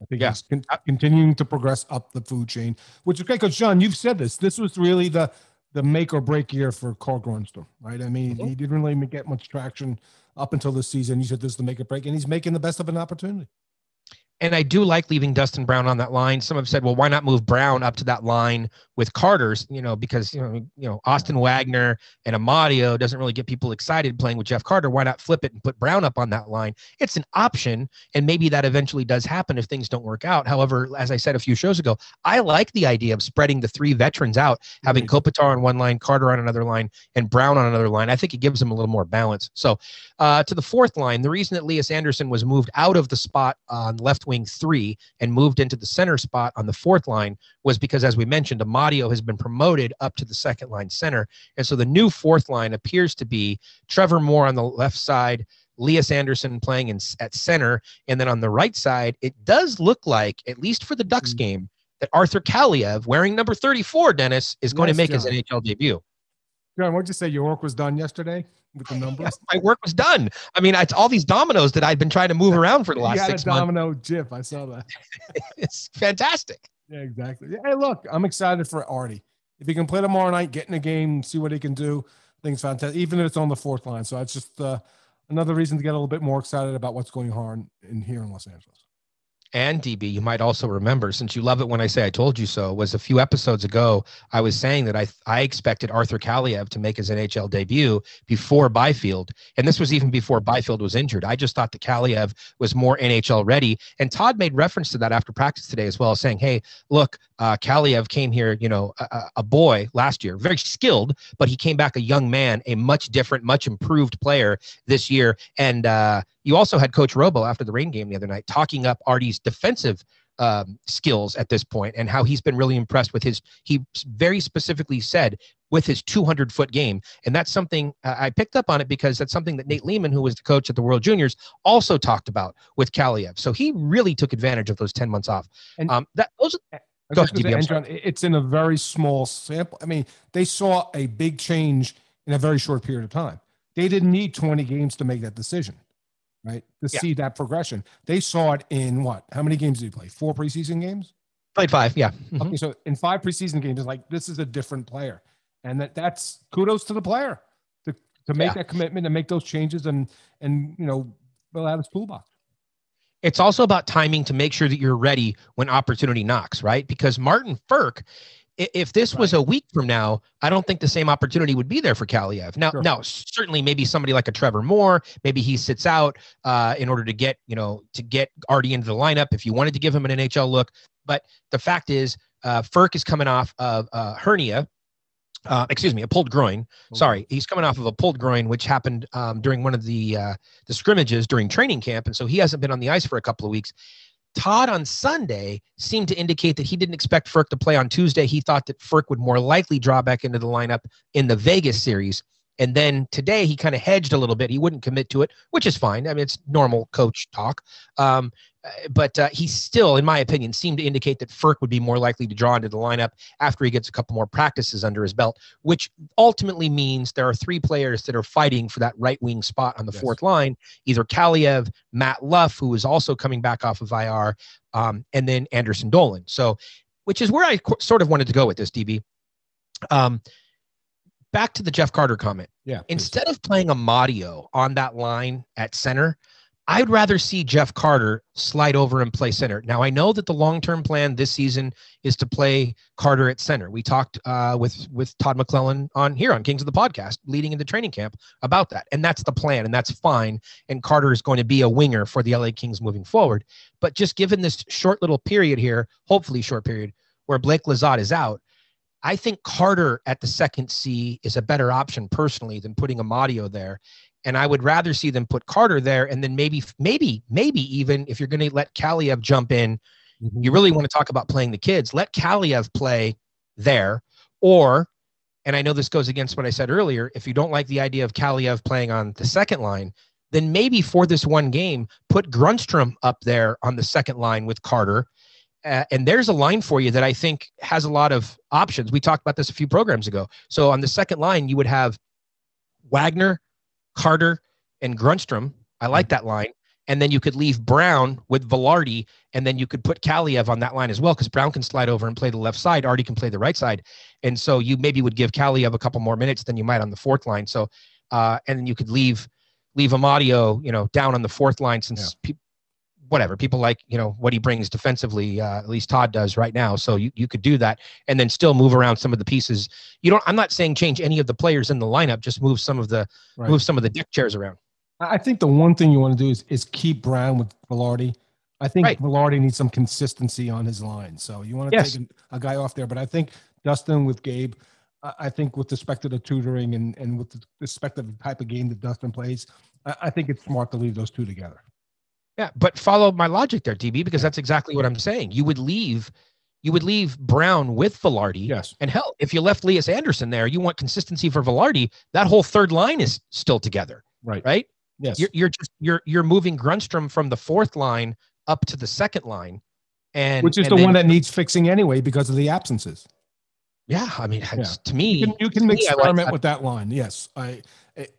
I think Yeah. he's con- continuing to progress up the food chain, which is great. Because John, you've said this. This was really the the make or break year for Carl Grundstrom, right? I mean, Mhm. he didn't really get much traction up until this season. You said this is the make or break, and he's making the best of an opportunity. And I do like leaving Dustin Brown on that line. Some have said, well, why not move Brown up to that line with Carter's? You know, because you know, you know, Austin Wagner and Amadio doesn't really get people excited playing with Jeff Carter. Why not flip it and put Brown up on that line? It's an option, and maybe that eventually does happen if things don't work out. However, as I said a few shows ago, I like the idea of spreading the three veterans out, having Kopitar on one line, Carter on another line, and Brown on another line. I think it gives them a little more balance. So uh, to the fourth line, the reason that Elias Andersson was moved out of the spot on left wing three and moved into the center spot on the fourth line was because, as we mentioned, Amadio has been promoted up to the second line center. And so the new fourth line appears to be Trevor Moore on the left side, Elias Andersson playing in, at center. And then on the right side, it does look like, at least for the Ducks Mhm. game, that Arthur Kaliyev, wearing number 34, Dennis, is going Yes, to make his NHL debut. John, what'd you say? Your work was done yesterday with the numbers. Yes, my work was done. I mean, it's all these dominoes that I've been trying to move around for the you last had six a months. domino GIF. I saw that. It's fantastic. Yeah, exactly. Hey, look, I'm excited for Artie. If he can play tomorrow night, get in the game, see what he can do, I think it's fantastic. Even if it's on the fourth line, so it's just uh, another reason to get a little bit more excited about what's going on in here in Los Angeles. And DB, you might also remember, since you love it when I say I told you so, was a few episodes ago, I was saying that I I expected Arthur Kaliyev to make his NHL debut before Byfield. And this was even before Byfield was injured. I just thought that Kaliyev was more NHL ready. And Todd made reference to that after practice today as well, saying, hey, look, uh, Kaliyev came here, you know, a, a- boy last year, very skilled, but he came back a young man, a much different, much improved player this year. And uh, you also had Coach Robo after the Reign game the other night talking up Artie's defensive um, skills at this point and how he's been really impressed with his. He very specifically said with his 200 foot game, and that's something uh, I picked up on it because that's something that Nate Leaman, who was the coach at the World Juniors, also talked about with Kaliyev. So he really took advantage of those 10 months off. And- um, that those Go ahead, DB, and John, it's in a very small sample. I mean, they saw a big change in a very short period of time. They didn't need 20 games to make that decision, right? To Yeah. see that progression. They saw it in what? How many games did he play? Four preseason games? played five, yeah. Mhm. Okay, so in five preseason games, it's like this is a different player, and that that's kudos to the player to to make Yeah. that commitment and make those changes and and you know fill out his toolbox. it's also about timing to make sure that you're ready when opportunity knocks, right? Because Martin Firk, i- if this was a week from now, I don't think the same opportunity would be there for Kaliyev. Now, Sure. now certainly maybe somebody like a Trevor Moore, maybe he sits out uh, in order to get you know to get Artie into the lineup if you wanted to give him an NHL look. But the fact is, uh, Frk is coming off of uh, hernia. Uh, excuse me, a pulled groin. Sorry, he's coming off of a pulled groin, which happened um, during one of the uh, the scrimmages during training camp, and so he hasn't been on the ice for a couple of weeks. Todd on Sunday seemed to indicate that he didn't expect Frk to play on Tuesday. He thought that Frk would more likely draw back into the lineup in the Vegas series. And then today he kind of hedged a little bit. He wouldn't commit to it, which is fine. I mean, it's normal coach talk. Um, but uh, he still, in my opinion, seemed to indicate that Frk would be more likely to draw into the lineup after he gets a couple more practices under his belt, which ultimately means there are three players that are fighting for that right wing spot on the Yes. fourth line either Kaliyev, Matt Luff, who is also coming back off of IR, um, and then Anderson Dolan. So, which is where I co- sort of wanted to go with this, DB. Um, back to the Jeff Carter comment. Yeah. please. Instead of playing a Amadio on that line at center, I'd rather see Jeff Carter slide over and play center. Now I know that the long-term plan this season is to play Carter at center. We talked uh, with with Todd McLellan on here on Kings of the Podcast, leading into training camp about that, and that's the plan, and that's fine. And Carter is going to be a winger for the LA Kings moving forward. But just given this short little period here, hopefully short period, where Blake Lizotte is out, I think Carter at the second C is a better option personally than putting Amadio there. And I would rather see them put Carter there and then maybe, maybe, maybe even if you're going to let Kaliyev jump in, Mhm. you really want to talk about playing the kids, let Kaliyev play there or and I know this goes against what I said earlier, if you don't like the idea of Kaliyev playing on the second line, then maybe for this one game, put Grundstrom up there on the second line with Carter. Uh, and there's a line for you that I think has a lot of options. We talked about this a few programs ago. So on the second line, you would have Wagner, Carter, and Grundstrom. I like that line. And then you could leave Brown with Vilardi, and then you could put Kaliyev on that line as well, because Brown can slide over and play the left side. Artie can play the right side. And so you maybe would give Kaliyev a couple more minutes than you might on the fourth line. So, uh, and then you could leave leave Amadio, you know, down on the fourth line since peop whatever people like, you know, what he brings defensively. Uh, at least Todd does right now. So you, you could do that and then still move around some of the pieces. You don't. I'm not saying change any of the players in the lineup. Just move some of the Right. move some of the deck chairs around. I think the one thing you want to do is is keep Brown with Vilardi. I think Right. Vilardi needs some consistency on his line. So you want to Yes. take a, a guy off there. But I think Dustin with Gabe, I, I think with respect to the tutoring and, and with the respect to the type of game that Dustin plays, I, I think it's smart to leave those two together. Yeah, but follow my logic there, DB, because that's exactly what I'm saying. You would leave, you would leave Brown with Vilardi. Yes. And hell, if you left Elias Andersson there, you want consistency for Vilardi. That whole third line is still together, Right. right? Yes. You're you're just you're you're moving Grundstrom from the fourth line up to the second line, and Which is and the then- one that needs fixing anyway because of the absences. yeah. I mean, it's- to me, You can, you can me, like experiment that. with that line. Yes. I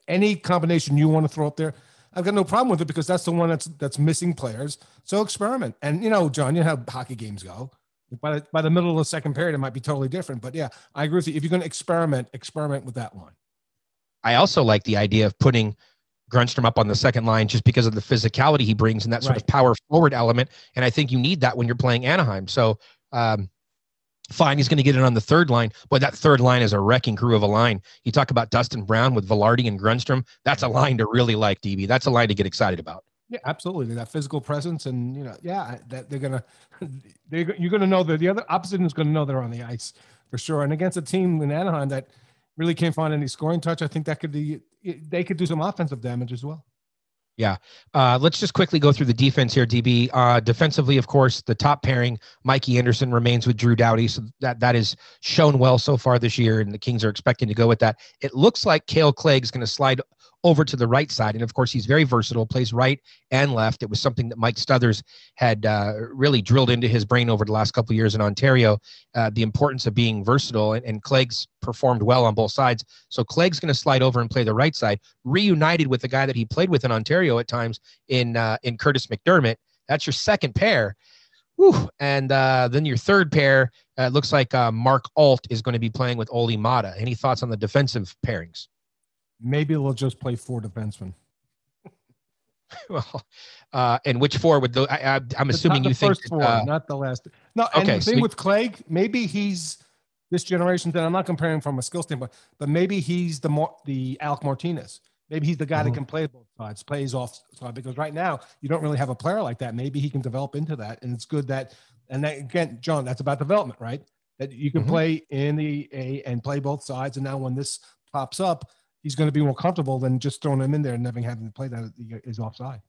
any combination you want to throw up there, I've got no problem with it because that's the one that's that's missing players. So experiment. And you know, John, you know how hockey games go. By the, by the middle of the second period, it might be totally different. But yeah, I agree with you. If you're going to experiment, experiment with that line. I also like the idea of putting Grundstrom up on the second line just because of the physicality he brings and that sort of power forward element. And I think you need that when you're playing Anaheim. So, um, fine, he's going to get it on the third line, but that third line is a wrecking crew of a line. You talk about Dustin Brown with Vilardi and Grundstrom. That's a line to really like, DB. That's a line to get excited about. Yeah, absolutely. That physical presence, and you know, yeah, that they're going to—they're—you're gonna know that the other opposite is gonna know they're on the ice for sure. And against a team in Anaheim that really can't find any scoring touch, I think that could be they could do some offensive damage as well. Uh, let's just quickly go through the defense here, DB. Uh, defensively, of course, the top pairing, Mikey Anderson remains with Drew Doughty, so that that is shown well so far this year, and the Kings are expecting to go with that. It looks like Kale Clague is going to slide over to the right side, and of course, he's very versatile, plays right and left. It was something that Mike Stothers had uh, really drilled into his brain over the last couple of years in Ontario, uh, the importance of being versatile, and, and Clague's performed well on both sides. So Clague's going to slide over and play the right side, reunited with the guy that he played with in Ontario at times in uh, in Kurtis MacDermid. That's your second pair. Whew. And uh, then your third pair uh, looks like uh, Mark Alt is going to be playing with Olli Maatta. Any thoughts on the defensive pairings? Maybe they'll just play four defensemen. well, uh, and which four would those? I, I'm assuming you the think. that, four, uh, not the last. No, and okay, the thing you- with Clague, maybe he's this generation. Then I'm not comparing from a skill standpoint, but maybe he's the more the Alec Martinez. Maybe he's the guy that Mhm. can play both sides, plays off side. Because right now you don't really have a player like that. Maybe he can develop into that, and it's good that. And that, again, John, that's about development, right? That you can Mhm. play in the A and play both sides. And now when this pops up, he's going to be more comfortable than just throwing him in there and never having to play that is offside.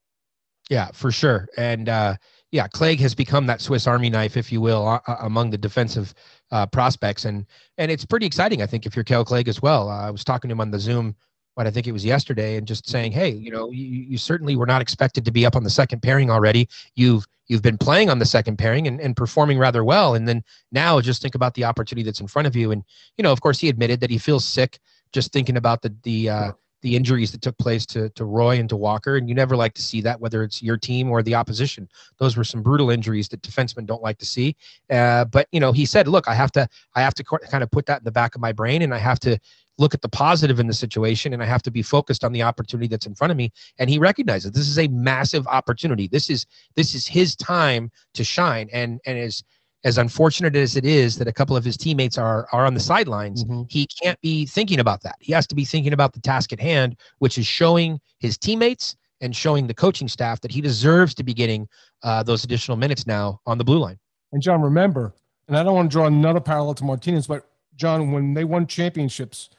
Yeah, for sure. And uh, yeah, Clague has become that Swiss Army knife, if you will, uh, among the defensive uh, prospects, and and it's pretty exciting. I think if you're Kale Clague as well. Uh, I was talking to him on the Zoom, what I think it was yesterday, and just saying, hey, you know, you, you certainly were not expected to be up on the second pairing already. You've you've been playing on the second pairing and, and performing rather well, and then now just think about the opportunity that's in front of you. And you know, of course, he admitted that he feels sick just thinking about the the uh, the injuries that took place to to Roy and to Walker, and you never like to see that, whether it's your team or the opposition. Those were some brutal injuries that defensemen don't like to see. Uh, but you know, he said, "Look, I have to I have to kind of put that in the back of my brain, and I have to look at the positive in the situation, and I have to be focused on the opportunity that's in front of me." And he recognizes this is a massive opportunity. This is this is his time to shine, and and as as unfortunate as it is that a couple of his teammates are are on the sidelines, he can't be thinking about that. He has to be thinking about the task at hand, which is showing his teammates and showing the coaching staff that he deserves to be getting uh, those additional minutes now on the blue line. And John, remember, and I don't want to draw another parallel to Martinez, but John, when they won championships,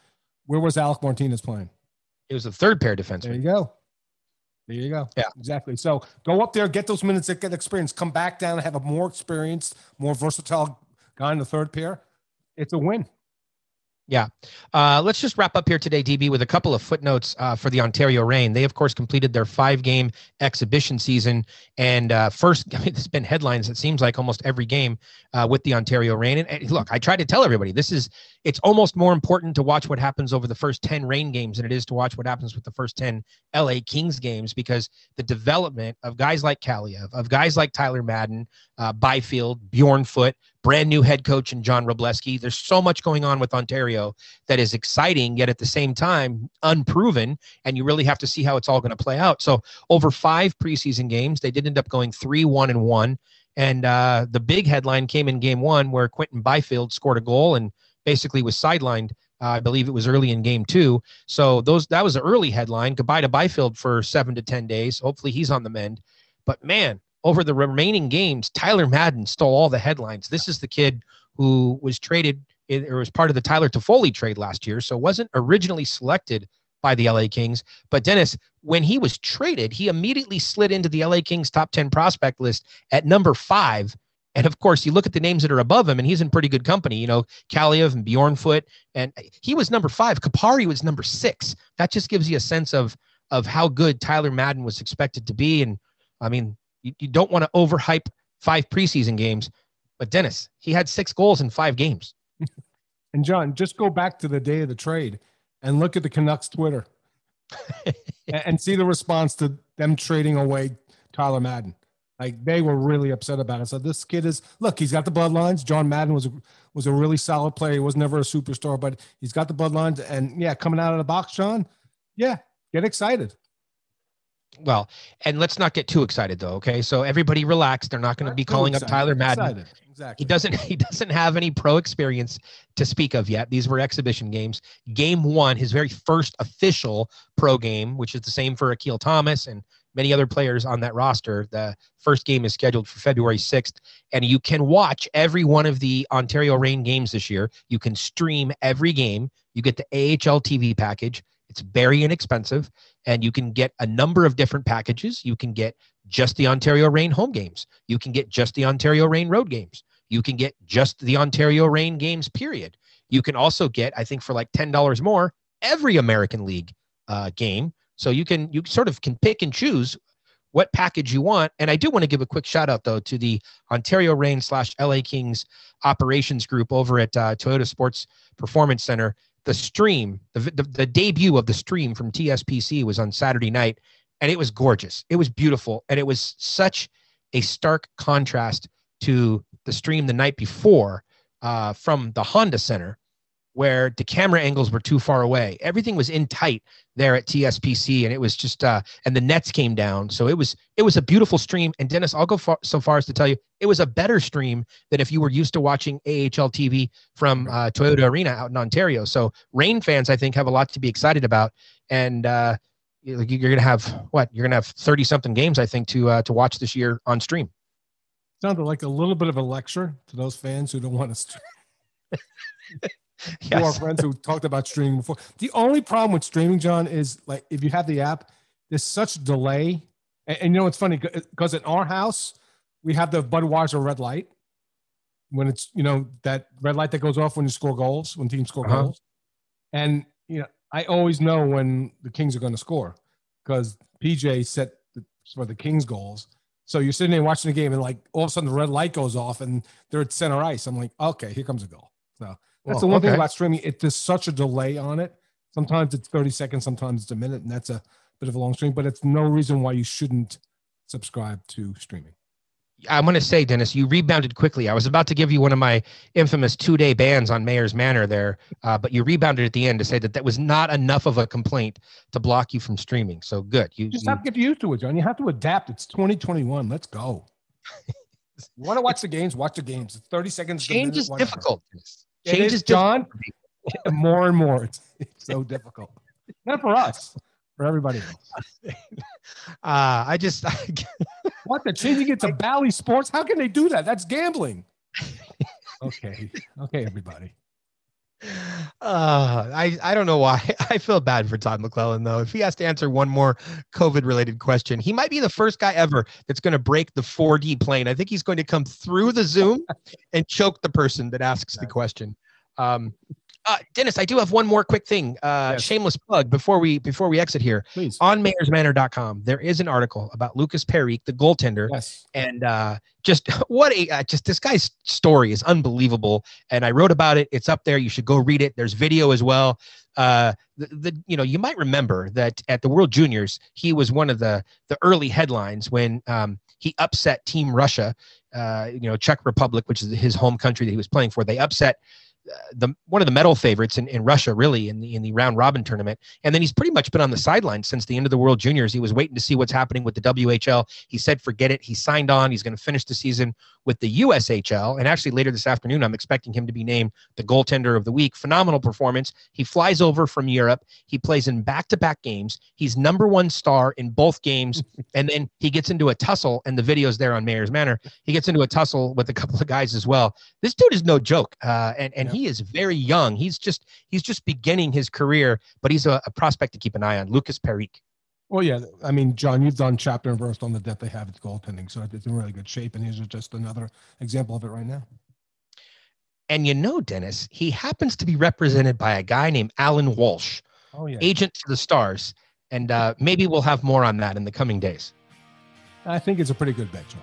where was Alec Martinez playing? It was the third pair defenseman. There you go. There you go. Yeah. exactly. So go up there, get those minutes, get experience, come back down, have a more experienced, more versatile guy in the third pair. It's a win. Yeah. Uh, let's just wrap up here today, DB, with a couple of footnotes uh, for the Ontario Reign. They, of course, completed their five-game exhibition season, and uh, first, I mean, there's been headlines. It seems like almost every game uh, with the Ontario Reign. And, and look, I try to tell everybody this is it's almost more important to watch what happens over the first ten Reign games than it is to watch what happens with the first ten LA Kings games because the development of guys like Kaliyev, of guys like Tyler Madden, uh, Byfield, Bjornfot, brand new head coach and John Wroblewski. There's so much going on with Ontario that is exciting, yet at the same time unproven, and you really have to see how it's all going to play out. So over five preseason games, they did end up going three, one, and one. And uh, the big headline came in game one where Quinton Byfield scored a goal and basically was sidelined. Uh, I believe it was early in game two. So those that was an early headline. Goodbye to Byfield for seven to ten days. Hopefully he's on the mend. But man, over the remaining games, Tyler Madden stole all the headlines. This is the kid who was traded or was part of the Tyler Toffoli trade last year, so wasn't originally selected by the LA Kings. But Dennis, when he was traded, he immediately slid into the LA Kings top 10 prospect list at number five. And of course, you look at the names that are above him, and he's in pretty good company. You know, Kaliyev and Bjornfot, and he was number five. Kupari was number six. That just gives you a sense of of how good Tyler Madden was expected to be. And I mean, you, you don't want to overhype five preseason games, but Dennis, he had six goals in five games. And John, just go back to the day of the trade and look at the Canucks Twitter and, and see the response to them trading away Tyler Madden. Like they were really upset about it. So this kid is look, he's got the bloodlines. John Madden was a, was a really solid player. He was never a superstar, but he's got the bloodlines. And yeah, coming out of the box, John, yeah, get excited. Well, and let's not get too excited though. Okay, so everybody relax. They're not going to be calling up. Tyler Madden. Excited. Exactly. He doesn't. He doesn't have any pro experience to speak of yet. These were exhibition games. Game one, his very first official pro game, which is the same for Akil Thomas and many other players on that roster. The first game is scheduled for February 6th, and you can watch every one of the Ontario Reign games this year. You can stream every game. You get the AHL TV package. It's very inexpensive, and you can get a number of different packages. You can get just the Ontario Reign home games. You can get just the Ontario Reign road games. You can get just the Ontario Reign games, period. You can also get, I think, for like $10 more, every American League uh, game. So you can you sort of can pick and choose what package you want. And I do want to give a quick shout out though to the Ontario Reign slash LA Kings operations group over at uh, Toyota Sports Performance Center. The stream, the, the the debut of the stream from TSPC was on Saturday night, and it was gorgeous. It was beautiful, and it was such a stark contrast to the stream the night before uh, from the Honda Center, where the camera angles were too far away. Everything was in tight there at TSPC, and it was just uh, and the nets came down, so it was it was a beautiful stream. And Dennis, I'll go far, so far as to tell you, it was a better stream than if you were used to watching AHL TV from uh, Toyota Arena out in Ontario. So Reign fans, I think, have a lot to be excited about, and uh, you- you're gonna have what you're gonna have thirty something games, I think, to uh, to watch this year on stream. Sounded like a little bit of a lecture to those fans who don't want to. To our friends who talked about streaming before. The only problem with streaming, John, is like if you have the app, there's such delay. And, and you know, it's funny because in our house, we have the Budweiser red light when it's, you know, that red light that goes off when you score goals, when teams score Uh-huh. goals. And, you know, I always know when the Kings are going to score because PJ set the, for the Kings goals. So you're sitting there watching the game and like all of a sudden the red light goes off and they're at center ice. I'm like, okay, here comes a goal. So that's Well, the one thing about streaming. It there's such a delay on it. Sometimes it's 30 seconds, sometimes it's a minute, and that's a bit of a long stream. But it's no reason why you shouldn't subscribe to streaming. I'm going to say, Dennis, you rebounded quickly. I was about to give you one of my infamous two day bans on Mayor's Manor there, uh, but you rebounded at the end to say that that was not enough of a complaint to block you from streaming. So good. You, just you- have to get used to it, John. You have to adapt. It's 2021. Let's go. you want to watch the games? Watch the games. It's 30 seconds. change minute, is difficult. It Change is, is John. more and more. It's, it's so difficult. Not for us, for everybody else. Uh, I just, What? They're changing it to Bally Sports? How can they do that? That's gambling. Okay. Okay, everybody. Uh, I, I don't know why. I feel bad for Todd McLellan though. If he has to answer one more COVID related question, he might be the first guy ever that's going to break the 4D plane. I think he's going to come through the Zoom and choke the person that asks the question. Um, Uh, Dennis, I do have one more quick thing. Uh, Yes. Shameless plug before we before we exit here. Please. On mayorsmanor.com, there is an article about Lukas Parik, the goaltender, Yes. and uh, just what a uh, just this guy's story is unbelievable. And I wrote about it. It's up there. You should go read it. There's video as well. Uh, the, the you know you might remember that at the World Juniors he was one of the the early headlines when um, he upset Team Russia, uh, you know Czech Republic, which is his home country that he was playing for. They upset the one of the medal favorites in, in Russia, really in the in the round robin tournament. And then he's pretty much been on the sidelines since the end of the World Juniors. He was waiting to see what's happening with the WHL. He said, "Forget it." He signed on. He's going to finish the season with the USHL. And actually, later this afternoon, I'm expecting him to be named the goaltender of the week. Phenomenal performance. He flies over from Europe. He plays in back-to-back games. He's number one star in both games. and then he gets into a tussle, and the video's there on Mayor's Manor. He gets into a tussle with a couple of guys as well. This dude is no joke, uh, and and Yeah. he is very young. He's just he's just beginning his career, but he's a, a prospect to keep an eye on. Lukas Parik. Well, yeah. I mean, John, you've done chapter and verse on the depth they have at goaltending, so it's in really good shape. And here's just another example of it right now. And you know, Dennis, he happens to be represented by a guy named Alan Walsh, Oh yeah. agent to the Stars. And uh, maybe we'll have more on that in the coming days. I think it's a pretty good bet, John.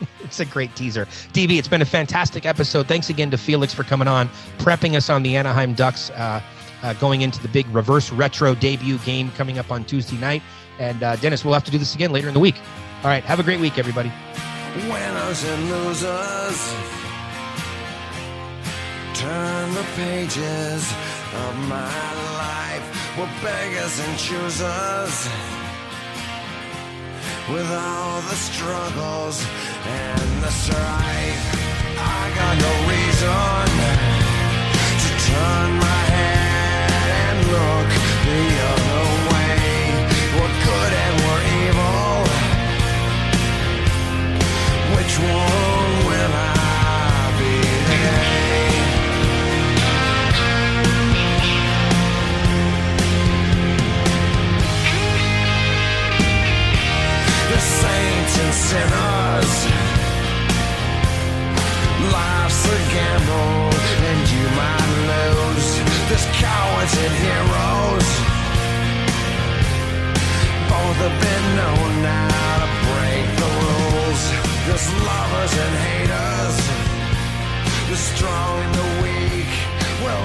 It's a great teaser. DB, it's been a fantastic episode. Thanks again to Felix for coming on, prepping us on the Anaheim Ducks, uh, uh, going into the big reverse retro debut game coming up on Tuesday night. And uh, Dennis, we'll have to do this again later in the week. All right, have a great week, everybody. winners and losers. Turn the pages of my life. We're beggars and choosers. With all the struggles and the strife, I got no reason to turn my head and look the other way. We're good and we're evil. Which one and sinners. Life's a gamble, and you might lose. There's cowards and heroes. Both have been known now to break the rules. There's lovers and haters. The strong and the weak will